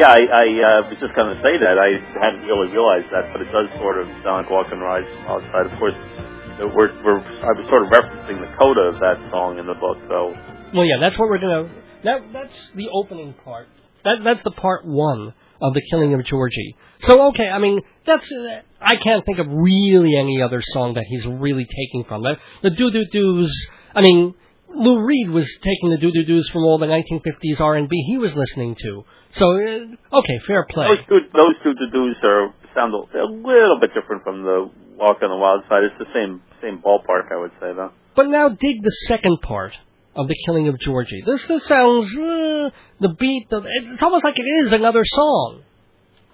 Yeah, I, I uh, was just going to say that. I hadn't really realized that, but it does sort of sound like Walk and Rise outside. Of course, we're, we're, I was sort of referencing the coda of that song in the book, so
Well, yeah, that's what we're going to. That that's the opening part. That that's the part one of the killing of Georgie. So okay, I mean that's uh, I can't think of really any other song that he's really taking from. The, the doo doo doos. I mean, Lou Reed was taking the doo doo doos from all the 1950s R and B he was listening to. So uh, okay, fair play.
those two those two to dos are sound a, a little bit different from the Walk on the Wild Side. It's the same same ballpark, I would say, though.
But now dig the second part of the killing of Georgie. This this sounds uh, the beat. The, it's almost like it is another song.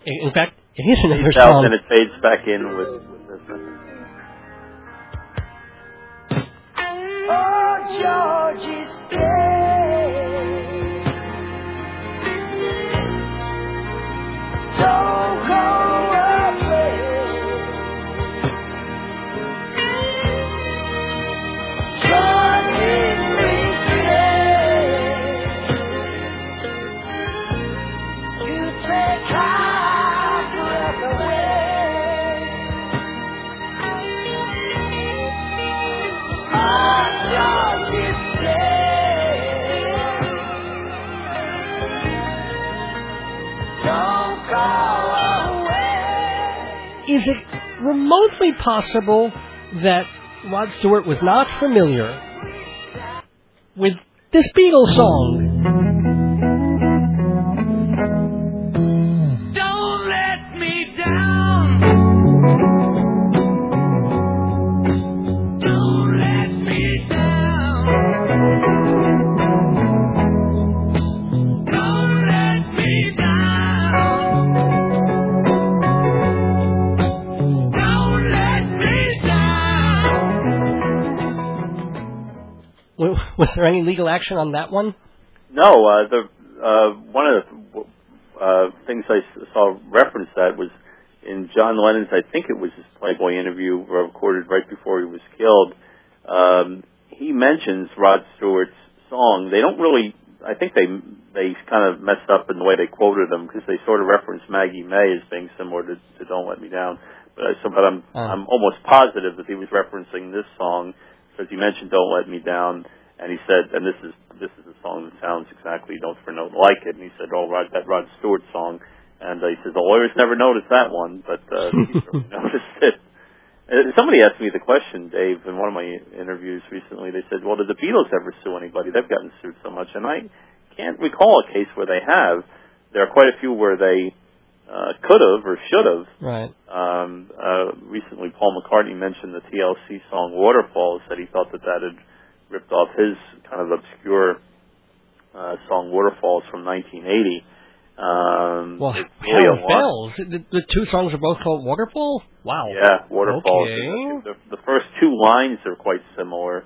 In, in fact, it is another
Fades
song.
and it fades back in with, with this.
Oh, Georgie, stay.
Remotely possible that Rod Stewart was not familiar with this Beatles song? There any legal action on that one?
No, uh, the uh, one of the uh, things I saw reference that was in John Lennon's. I think it was his Playboy interview recorded right before he was killed. Um, he mentions Rod Stewart's song. They don't really. I think they they kind of messed up in the way they quoted them because they sort of referenced Maggie May as being similar to, to "Don't Let Me Down." But I, so, but I'm
Oh.
I'm almost positive that he was referencing this song because he mentioned "Don't Let Me Down." And he said, and this is this is a song that sounds exactly note for note like it. And he said, "Oh, Rod, that Rod Stewart song." And uh, he said, "The lawyers never noticed that one, but uh, he certainly noticed it." Uh, Somebody asked me the question, Dave, in one of my interviews recently. They said, "Well, did the Beatles ever sue anybody? They've gotten sued so much." And I can't recall a case where they have. There are quite a few where they uh, could have or should have.
Right.
Um, uh, recently, Paul McCartney mentioned the TLC song "Waterfalls." That he thought that that had ripped off his kind of obscure uh, song "Waterfalls" from 1980. Um,
Well,
really
hell
a lot-
bells. The, the two songs are both called Waterfall? Wow.
Yeah, "Waterfalls."
Okay.
The, the first two lines are quite similar,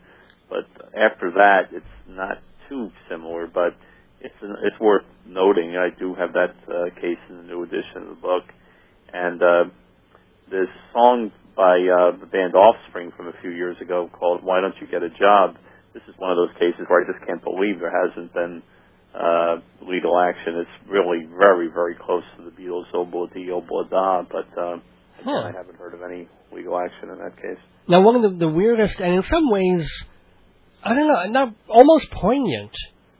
but after that, it's not too similar. But it's it's worth noting. I do have that uh, case in the new edition of the book, and uh, this song by uh, the band Offspring from a few years ago called "Why Don't You Get a Job." This is one of those cases where I just can't believe there hasn't been uh, legal action. It's really very, very close to the Beatles' "Obla Di Obla Da," but uh,
Huh.
I haven't heard of any legal action in that case.
Now, one of the, the weirdest, and in some ways, I don't know, not almost poignant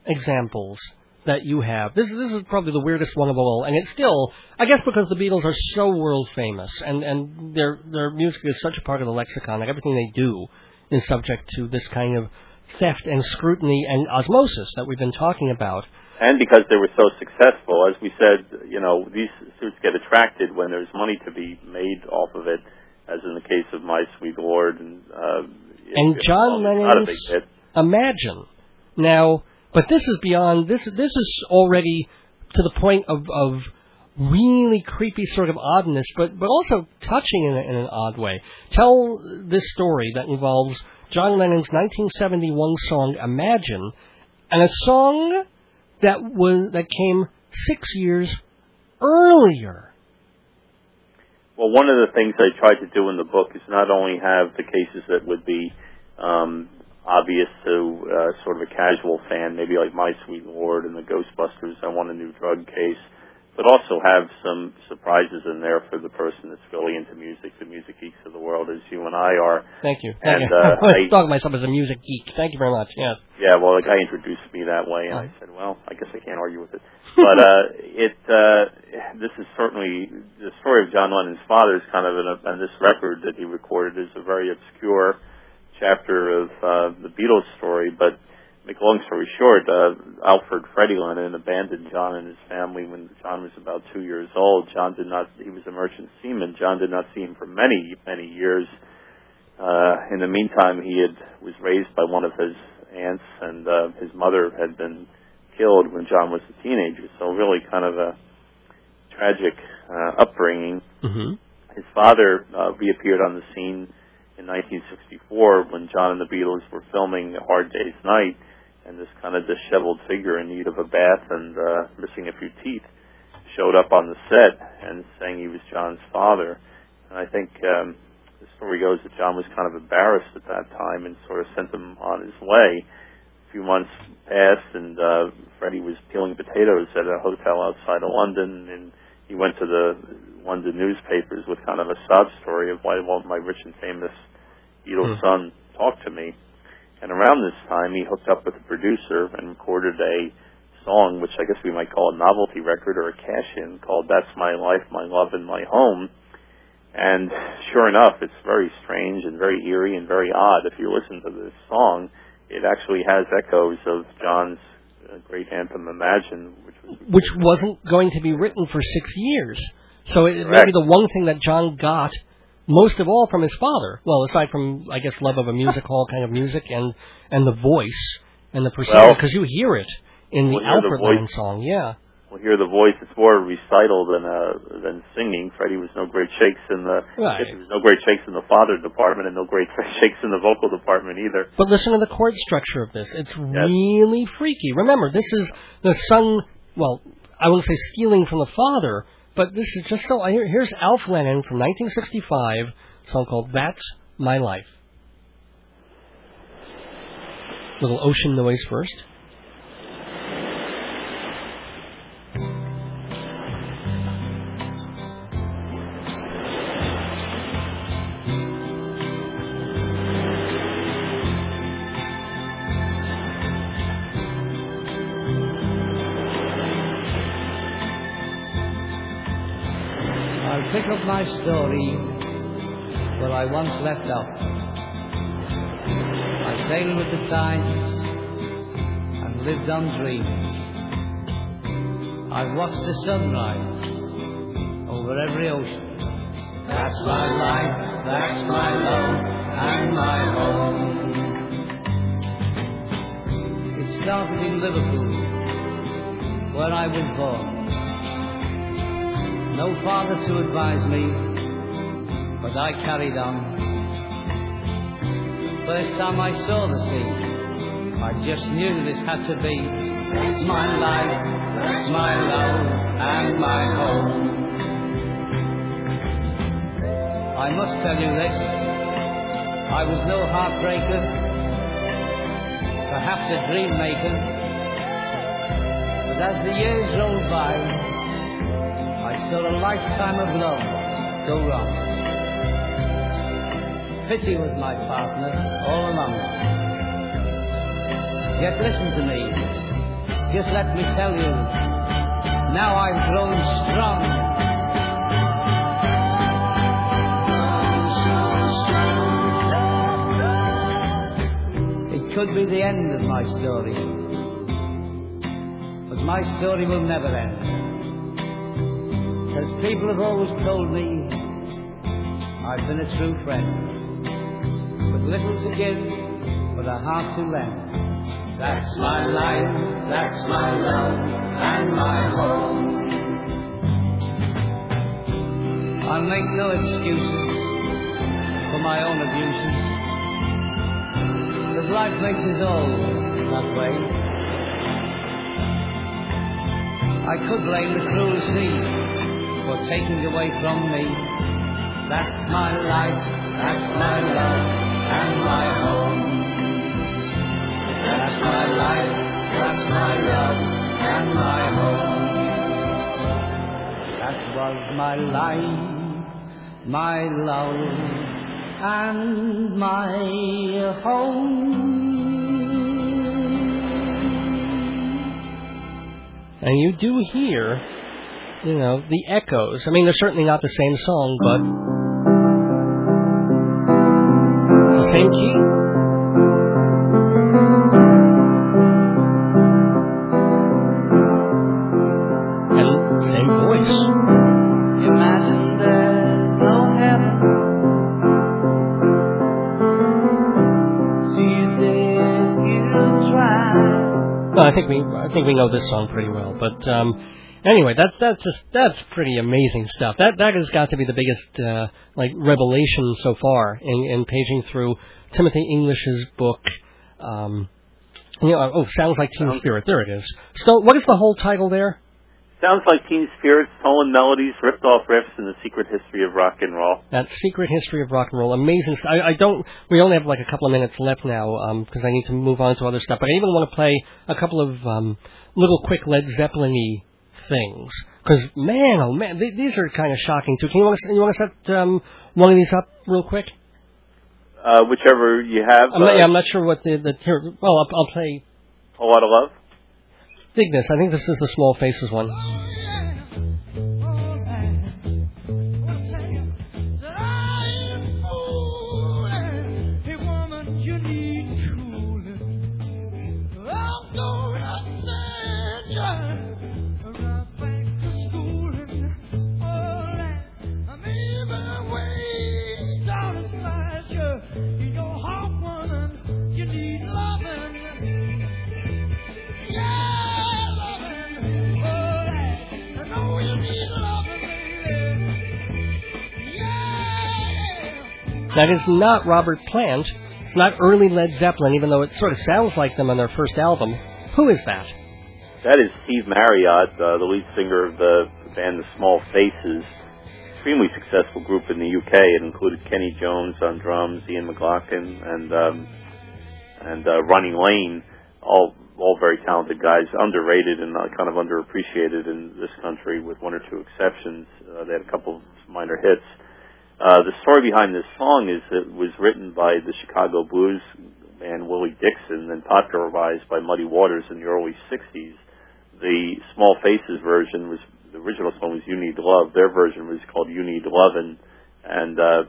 examples that you have. This this is probably the weirdest one of all, and it's still, I guess, because the Beatles are so world famous, and and their their music is such a part of the lexicon. Like everything they do is subject to this kind of theft and scrutiny and osmosis that we've been talking about.
And because they were so successful, as we said, you know, these suits get attracted when there's money to be made off of it, as in the case of My Sweet Lord and uh,
And John
well, it's not a
Lennon's. Imagine. Now, but this is beyond this. This is already to the point of of really creepy sort of oddness, but but also touching in, a, in an odd way. Tell this story that involves John Lennon's 1971 song "Imagine," and a song that was that came six years earlier.
Well, one of the things I tried to do in the book is not only have the cases that would be um, obvious to uh, sort of a casual fan, maybe like My Sweet Lord and the Ghostbusters, I Want a New Drug case, but also have some surprises in there for the person that's really into music, the music geeks of the world, as you and I are.
Thank you. Thank
And,
you.
uh,
I of myself as a music geek. Thank you very much. Yes.
Yeah, well, the guy introduced me that way, and I said, "Well, I guess I can't argue with it." But uh, it uh, this is certainly the story of John Lennon's father is kind of in, a, in this record that he recorded is a very obscure chapter of uh, the Beatles story. But make a long story short, uh, Alfred Freddie Lennon abandoned John and his family when John was about two years old. John did not; he was a merchant seaman. John did not see him for many, many years. Uh, in the meantime, he had was raised by one of his aunts, and uh, his mother had been killed when John was a teenager. So really, kind of a tragic uh, upbringing.
Mm-hmm.
His father uh, reappeared on the scene in 1964 when John and the Beatles were filming Hard Day's Night, and this kind of disheveled figure in need of a bath and uh, missing a few teeth showed up on the set and saying he was John's father. And I think um, the story goes that John was kind of embarrassed at that time and sort of sent him on his way. A few months passed, and uh, Freddie was peeling potatoes at a hotel outside of London, and he went to the London newspapers with kind of a sob story of why won't my rich and famous Beatles
Hmm.
son talk to me? And around this time, he hooked up with a producer and recorded a song, which I guess we might call a novelty record or a cash-in, called "That's My Life, My Love, and My Home." And sure enough, it's very strange and very eerie and very odd. If you listen to this song, it actually has echoes of John's uh, great anthem "Imagine," which was
which wasn't going to be written for six years. So it may
Correct.
be the one thing that John got most of all from his father. Well, aside from I guess love of a music hall kind of music and and the voice and the
Well-
because you hear it in the
Well,
Alfred. Line song. Yeah.
We'll hear the voice. It's more recital than uh than singing. Freddie was no great shakes in the.
Right.
There was no great shakes in the father department, and no great shakes in the vocal department either.
But listen to the chord structure of this. It's really freaky. Remember, this is the son, well, I won't say stealing from the father, but this is just so. Here's Alf Lennon from 1965, a song called That's My Life. Little ocean noise first.
My story where I once left off. I sailed with the tides and lived on dreams. I've watched the sunrise over every ocean. That's my life, that's my love, and my home. It started in Liverpool, where I was born. No father to advise me, but I carried on. First time I saw the sea, I just knew this had to be. It's my life, it's my love, and my home. I must tell you this, I was no heartbreaker, perhaps a dream maker, but as the years rolled by, Saw a lifetime of love go wrong. Pity was my partner all along. Yet listen to me, just let me tell you, now I've grown strong. It could be the end of my story, but my story will never end. As people have always told me, I've been a true friend. With little to give, but a heart to lend. That's my life, that's my love, and my home. I'll make no excuses for my own abuses. Cause life makes us all that way. I could blame the cruel sea for taking away from me. That's my life, that's my love, and my home. That's my life, that's my love, and my home. That was my life, my love, and my home.
And you do hear, you know, the echoes. I mean, they're certainly not the same song, but the same key. And same voice.
Imagine there's no heaven. See if you try.
I think we I think we know this song pretty well. But um, anyway, that that's just that's pretty amazing stuff. That that has got to be the biggest uh, like revelation so far in in paging through Timothy English's book. Um, you know, oh, sounds like Teen
Sounds-
Spirit. There it is. So, what is the whole title there?
Sounds like Teen Spirits, stolen melodies, ripped off riffs, and the secret history of rock and roll.
That secret history of rock and roll, amazing. I, I don't. We only have like a couple of minutes left now because I need to move on to other stuff. But I even want to play a couple of um, little quick Led Zeppelin-y things because man, oh man, th- these are kind of shocking too. Can you want to you want to set um, one of these up real quick?
Uh, whichever you have.
I'm not,
uh,
yeah, I'm not sure what the the here, well, I'll, I'll play
a lot of love.
Dig this. I think this is the Small Faces one. That is not Robert Plant. It's not early Led Zeppelin, even though it sort of sounds like them on their first album. Who is that?
That is Steve Marriott, uh, the lead singer of the band The Small Faces. Extremely successful group in the UK. It included Kenny Jones on drums, Ian McLagan, and um, and uh, Ronnie Lane. All all very talented guys, underrated and uh, kind of underappreciated in this country, with one or two exceptions. Uh, they had a couple of minor hits. Uh, the story behind this song is that it was written by the Chicago blues band Willie Dixon and popularized by Muddy Waters in the early 60s. The Small Faces version was, the original song was You Need Love. Their version was called You Need Lovin', and uh,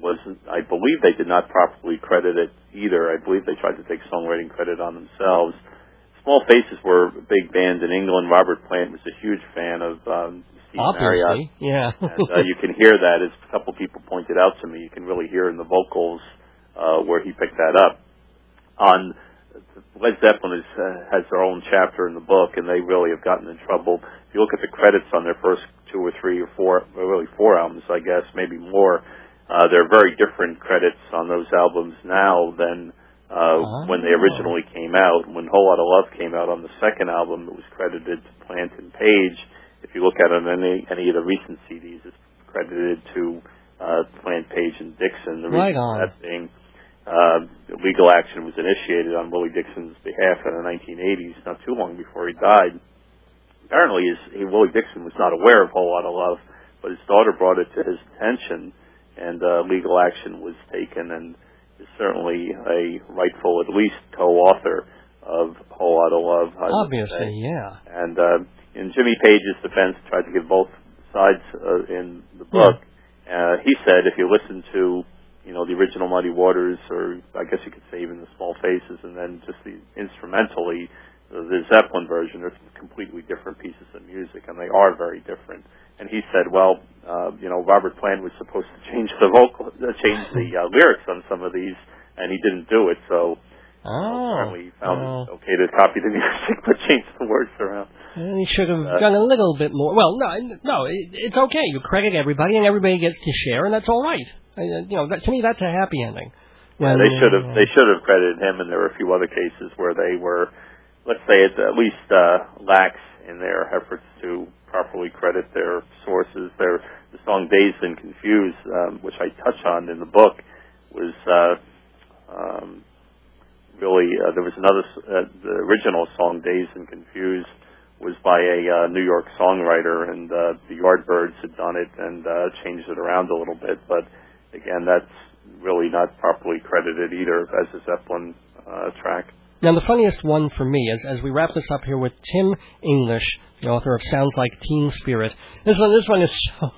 was, I believe they did not properly credit it either. I believe they tried to take songwriting credit on themselves. Small Faces were a big band in England. Robert Plant was a huge fan of um, Steve Marriott
Obviously, yeah.
and uh, you can hear that as a couple people pointed out to me. You can really hear in the vocals uh, where he picked that up. On Led Zeppelin is, uh, has their own chapter in the book, and they really have gotten in trouble. If you look at the credits on their first two or three or four, really four albums, I guess, maybe more. Uh, they're very different credits on those albums now than uh, when they
Oh.
originally came out. When Whole Lot of Love came out on the second album, it was credited to Plant and Page. If you look at it on any any of the recent CDs, it's credited to uh, Plant, Page, and Dixon. The
Right on.
that being uh, legal action was initiated on Willie Dixon's behalf in the 1980s, not too long before he died. Apparently, his, he, Willie Dixon was not aware of Whole Lot of Love, but his daughter brought it to his attention, and uh, legal action was taken, and is certainly a rightful, at least, co-author of Whole Lot of Love. I
Obviously, yeah.
And uh, in Jimmy Page's defense, tried to give both sides uh, in the book. Uh, he said if you listen to, you know, the original Muddy Waters, or I guess you could say even the Small Faces, and then just the instrumentally, the, the Zeppelin version, are completely different pieces of music, and they are very different. And he said, well, uh, you know, Robert Plant was supposed to change the vocal, uh, change the uh, lyrics on some of these, and he didn't do it. So
Oh.
apparently he found
well,
it okay to copy the music, but change the words around.
He should have
Uh,
done a little bit more. Well, no, no, it, it's okay. You credit everybody, and everybody gets to share, and that's all right. Uh, you know, that, to me, that's a happy ending.
Yeah,
When,
they should have
uh,
they should have credited him, and there were a few other cases where they were, let's say, at at least uh, lax in their efforts to properly credit their sources. Their the song "Dazed and Confused," um, which I touch on in the book, was uh, um, really uh, there was another uh, the original song "Dazed and Confused." Was by a uh, New York songwriter, and uh, the Yardbirds had done it and uh, changed it around a little bit. But again, that's really not properly credited either as a Zeppelin uh, track.
Now, the funniest one for me is as we wrap this up here with Tim English, the author of Sounds Like Teen Spirit. This one, this one is so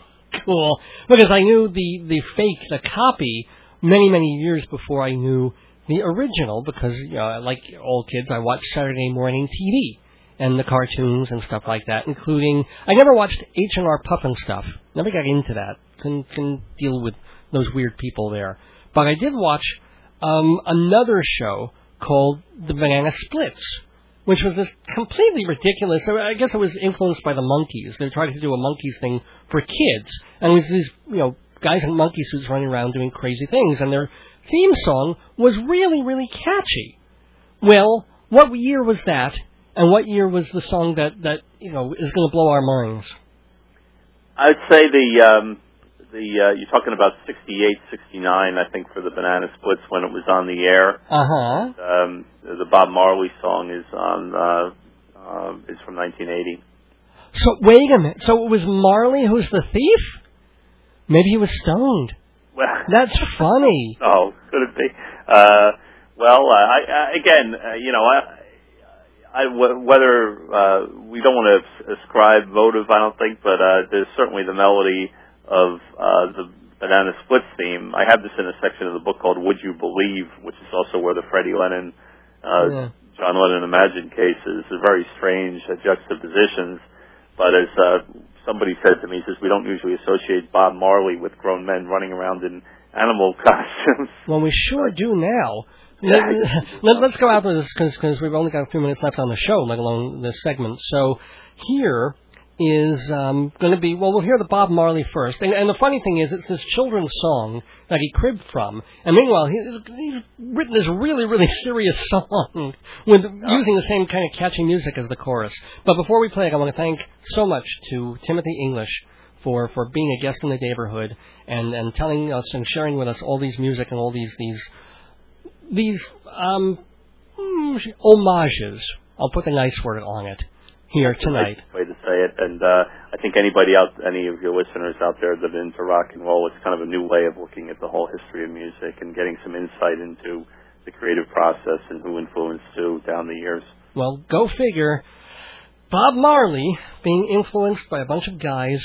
cool because I knew the the fake, the copy, many many years before I knew the original. Because you know, like all kids, I watched Saturday morning TV and the cartoons and stuff like that, including I never watched H and R Pufnstuf. Never got into that. Couldn't, couldn't deal with those weird people there. But I did watch um, another show called The Banana Splits, which was this completely ridiculous. I guess it was influenced by the Monkees. They tried to do a Monkees thing for kids, and it was these you know guys in monkey suits running around doing crazy things, and their theme song was really really catchy. Well, what year was that? And what year was the song that that you know is going to blow our minds?
I'd say the um, the uh, you're talking about 68, 69, I think, for the Banana Splits when it was on the air.
Uh huh.
Um, the Bob Marley song is on uh, uh, is from 1980.
So wait a minute. So it was Marley who's the thief? Maybe he was stoned.
Well,
That's funny.
Oh, could it be? Uh, well, uh, I, I, again, uh, you know, I, I, whether uh, we don't want to ascribe motive, I don't think, but uh, there's certainly the melody of uh, the Banana Splits theme. I have this in a section of the book called "Would You Believe," which is also where the Freddie Lennon, uh,
Yeah.
John Lennon Imagine cases is. A very strange uh, juxtapositions. But as uh, somebody said to me, he says we don't usually associate Bob Marley with grown men running around in animal costumes.
Well, we sure do now. Let, us go out with this because we've only got a few minutes left on the show, let alone this segment. So here is um, going to be well. We'll hear the Bob Marley first, and, and the funny thing is, it's this children's song that he cribbed from, and meanwhile, he, he's written this really, really serious song with using the same kind of catchy music as the chorus. But before we play it, I want to thank so much to Timothy English for for being a guest in the neighborhood and and telling us and sharing with us all these music and all these these these um mm, homages. I'll put the nice word on it here
a
tonight.
nice way to say it. And uh, I think anybody out, any of your listeners out there that are into rock and roll, it's kind of a new way of looking at the whole history of music and getting some insight into the creative process and who influenced who down the years.
Well, go figure. Bob Marley being influenced by a bunch of guys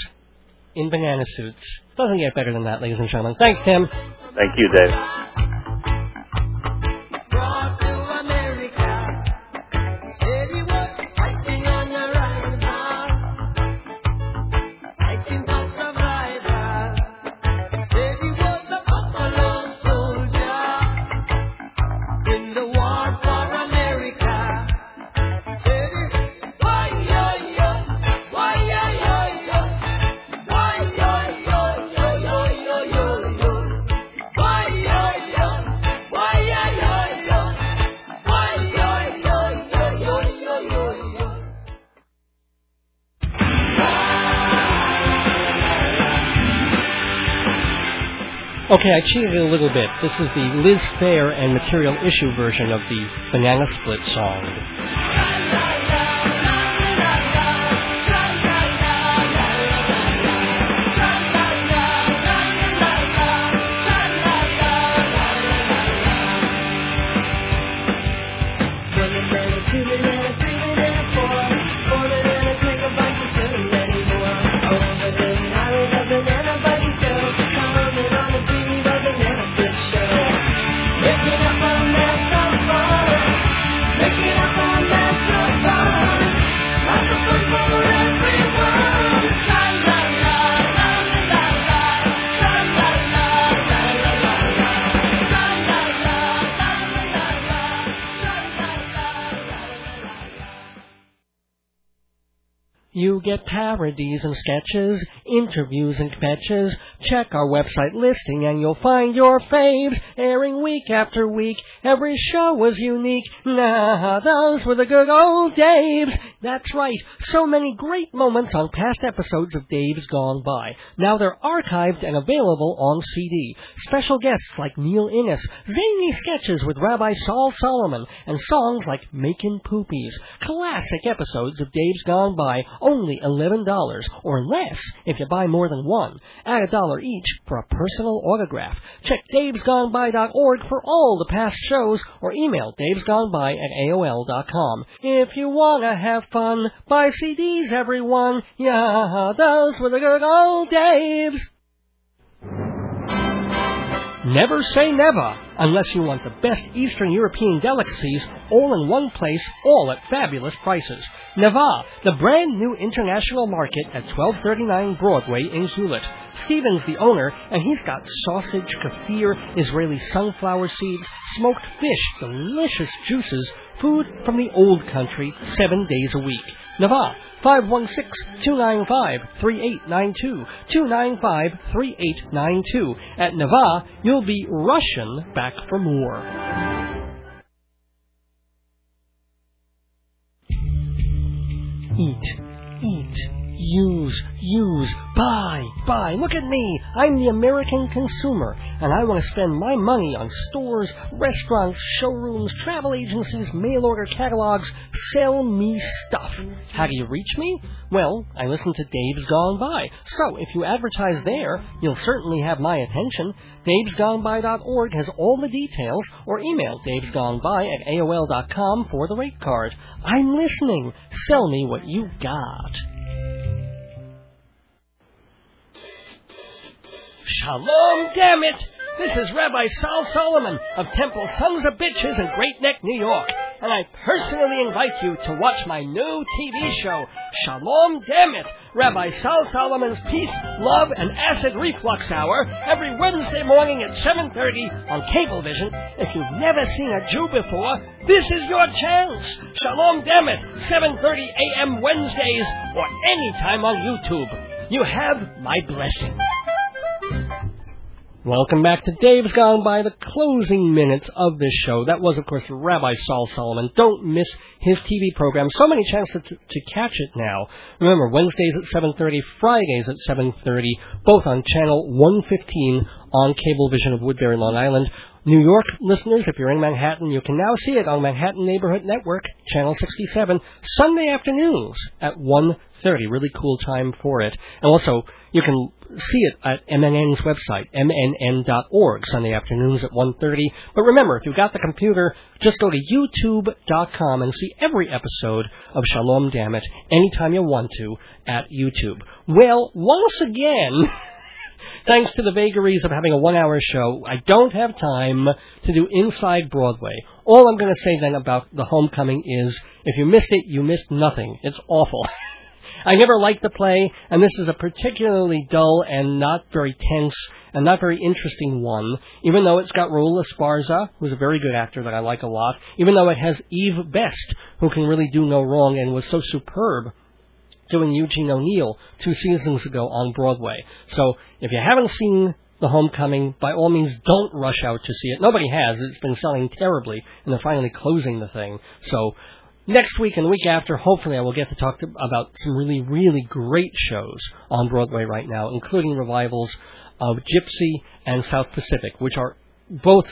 in banana suits. Doesn't get better than that, ladies and gentlemen. Thanks, Tim.
Thank you, Dave.
I cheated a little bit. This is the Liz Phair and Material Issue version of the Banana Split song. Parodies and sketches, interviews and patches. Check our website listing and you'll find your faves airing week after week. Every show was unique. Nah, those were the good old Daves. That's right. So many great moments on past episodes of Dave's Gone By. Now they're archived and available on CD. Special guests like Neil Innes, zany sketches with Rabbi Saul Solomon, and songs like Makin' Poopies. Classic episodes of Dave's Gone By, only $11 or less if you buy more than one. Add a dollar each for a personal autograph. Check davesgoneby.org for all the past shows or email davesgoneby at AOL.com. If you wanna have fun, buy CDs everyone. Yeah, those were the good old days. Never say never unless you want the best Eastern European delicacies all in one place, all at fabulous prices. Neva, the brand new international market at 1239 Broadway in Hewlett. Stephen's the owner, and he's got sausage, kefir, Israeli sunflower seeds, smoked fish, delicious juices, food from the old country, seven days a week. Nava, 516-295-3892, 295-3892. At Nava, you'll be Russian back for more. Eat, eat, use, use, buy, buy. Look at me. I'm the American consumer, and I want to spend my money on stores, restaurants, showrooms, travel agencies, mail order catalogs. Sell me stuff. How do you reach me? Well, I listen to Dave's Gone By. So if you advertise there, you'll certainly have my attention. Dave'sGoneBy.org has all the details, or email davesgoneby at AOL.com for the rate card. I'm listening. Sell me what you got. Shalom, damn it! This is Rabbi Sal Solomon of Temple Sons of Bitches in Great Neck, New York. and I personally invite you to watch my new TV show, Shalom Dammit, Rabbi Sal Solomon's Peace, Love, and Acid Reflux Hour, every Wednesday morning at 7.30 on Cablevision. If you've never seen a Jew before, this is your chance. Shalom Dammit, 7.30 a.m. Wednesdays, or anytime on YouTube. You have my blessing. Welcome back to Dave's Gone By, the closing minutes of this show. That was, of course, Rabbi Saul Solomon. Don't miss his TV program. So many chances to, to catch it now. Remember, Wednesdays at 7.30, Fridays at 7.30, both on channel 115 on Cablevision of Woodbury, Long Island. New York listeners, if you're in Manhattan, you can now see it on Manhattan Neighborhood Network, channel 67, Sunday afternoons at 1.30. Really cool time for it. And also, you can see it at MNN's website, mnn.org, Sunday afternoons at 1.30. But remember, if you've got the computer, just go to youtube.com and see every episode of Shalom Dammit anytime you want to at YouTube. Well, once again... Thanks to the vagaries of having a one hour show, I don't have time to do Inside Broadway. All I'm going to say then about The Homecoming is if you missed it, you missed nothing. It's awful. I never liked the play, and this is a particularly dull and not very tense and not very interesting one, even though it's got Raul Esparza, who's a very good actor that I like a lot, even though it has Eve Best, who can really do no wrong and was so superb doing Eugene O'Neill two seasons ago on Broadway. So if you haven't seen The Homecoming, by all means don't rush out to see it. Nobody has. It's been selling terribly, and they're finally closing the thing. So next week and the week after, hopefully I will get to talk to, about some really, really great shows on Broadway right now, including revivals of Gypsy and South Pacific, which are both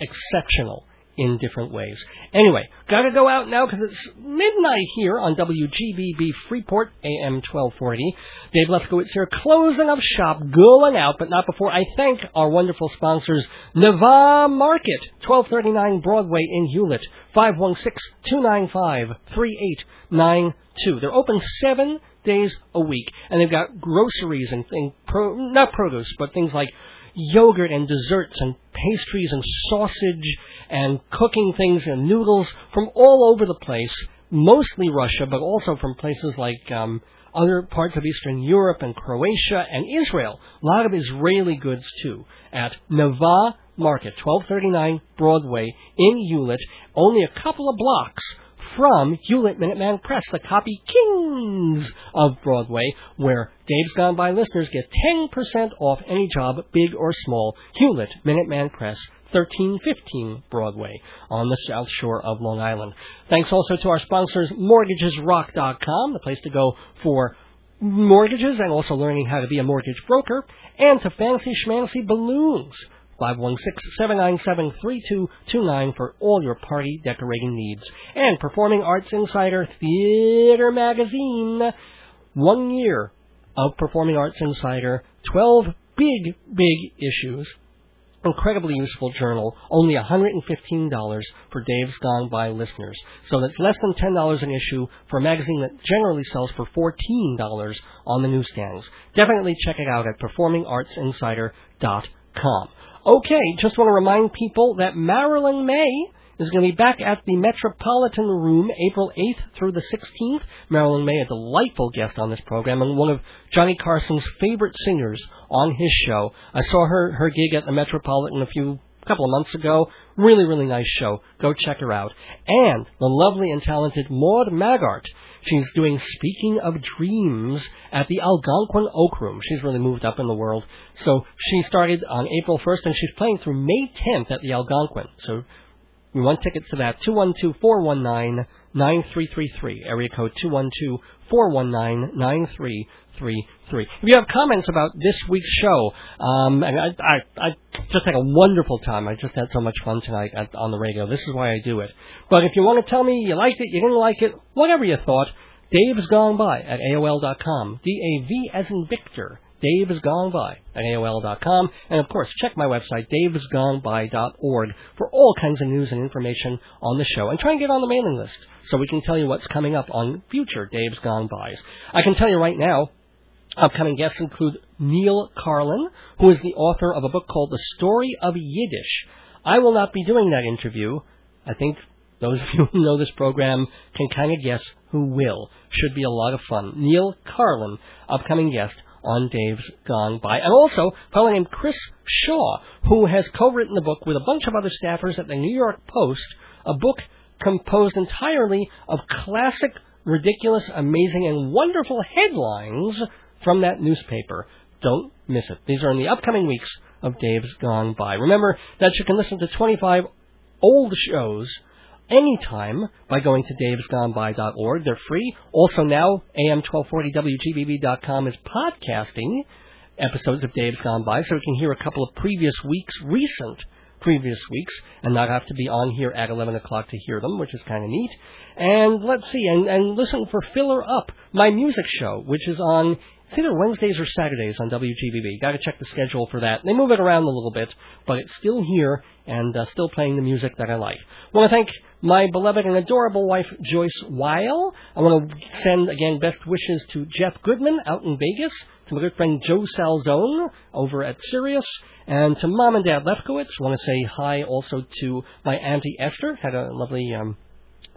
exceptional in different ways. Anyway, gotta go out now because it's midnight here on WGBB Freeport, AM 1240. Dave Lefkowitz here, closing up shop, going out, but not before I thank our wonderful sponsors, Nava Market, 1239 Broadway in Hewlett, 516-295-3892. They're open seven days a week, and they've got groceries and things, pro, not produce, but things like yogurt and desserts and pastries and sausage and cooking things and noodles from all over the place, mostly Russia, but also from places like um, other parts of Eastern Europe and Croatia and Israel. A lot of Israeli goods too at Nava Market, 1239 Broadway in Hewlett, only a couple of blocks from Hewlett Minuteman Press, the copy kings of Broadway, where Dave's Gone By listeners get 10% off any job, big or small. Hewlett Minuteman Press, 1315 Broadway on the South Shore of Long Island. Thanks also to our sponsors, MortgagesRock.com, the place to go for mortgages and also learning how to be a mortgage broker, and to Fancy Schmancy Balloons. 516-797-3229 for all your party decorating needs. And Performing Arts Insider Theater Magazine. One year of Performing Arts Insider. 12 big, big issues. Incredibly useful journal. Only $115 for Dave's Gone By listeners. So that's less than $10 an issue for a magazine that generally sells for $14 on the newsstands. Definitely check it out at performingartsinsider.com. Okay, just want to remind people that Marilyn Maye is going to be back at the Metropolitan Room April 8th through the 16th. Marilyn Maye, a delightful guest on this program and one of Johnny Carson's favorite singers on his show. I saw her her gig at the Metropolitan a few couple of months ago. Really, really nice show. Go check her out. And the lovely and talented Maude Maggart. She's doing Speaking of Dreams at the Algonquin Oak Room. She's really moved up in the world. So she started on April 1st and she's playing through May 10th at the Algonquin. So we want tickets to that. 212-419-9333. Area code 212-419-9333. If you have comments about this week's show, um, and I, I, I just had a wonderful time. I just had so much fun tonight at, on the radio. This is why I do it. But if you want to tell me you liked it, you didn't like it, whatever you thought, Dave's Gone By at AOL.com. D-A-V as in Victor. Dave is Gone By at AOL.com. And of course, check my website, davesgoneby.org, for all kinds of news and information on the show. And try and get on the mailing list so we can tell you what's coming up on future Dave's Gone Bys. I can tell you right now, upcoming guests include Neal Karlen, who is the author of a book called The Story of Yiddish. I will not be doing that interview. I think Those of you who know this program can kind of guess who will. Should be a lot of fun. Neal Karlen, upcoming guest on Dave's Gone By. And also, a fellow named Chris Shaw, who has co-written the book with a bunch of other staffers at the New York Post, a book composed entirely of classic, ridiculous, amazing, and wonderful headlines from that newspaper. Don't miss it. These are in the upcoming weeks of Dave's Gone By. Remember that you can listen to 25 old shows anytime by going to davesgoneby.org. They're free. Also now, AM1240WGBB.com is podcasting episodes of Dave's Gone By, so we can hear a couple of previous weeks, recent previous weeks, and not have to be on here at 11 o'clock to hear them, which is kind of neat. And let's see, and, and listen for Filler Up, my music show, which is on it's either Wednesdays or Saturdays on WGBB. Got to check the schedule for that. They move it around a little bit, but it's still here and uh, still playing the music that I like. Want to thank my beloved and adorable wife Joyce Weil. I want to send again best wishes to Jeff Goodman out in Vegas, to my good friend Joe Salzone over at Sirius, and to Mom and Dad Lefkowitz. I want to say hi also to my Auntie Esther. Had a lovely um,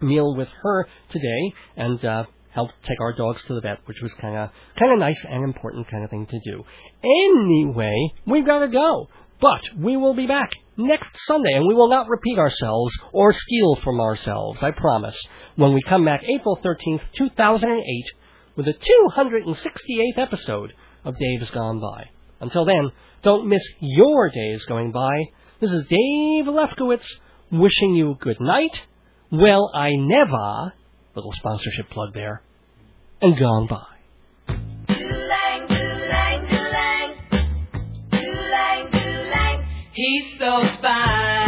meal with her today, and uh, helped take our dogs to the vet, which was kind of kind of nice and important kind of thing to do. Anyway, we've got to go, but we will be back next Sunday, and we will not repeat ourselves or steal from ourselves. I promise. When we come back, April thirteenth, two thousand and eight, with the two hundred and sixty-eighth episode of Dave's Gone By. Until then, don't miss your days going by. This is Dave Lefkowitz wishing you good night. Well, I never little sponsorship plug there, and gone by.
He's so fine.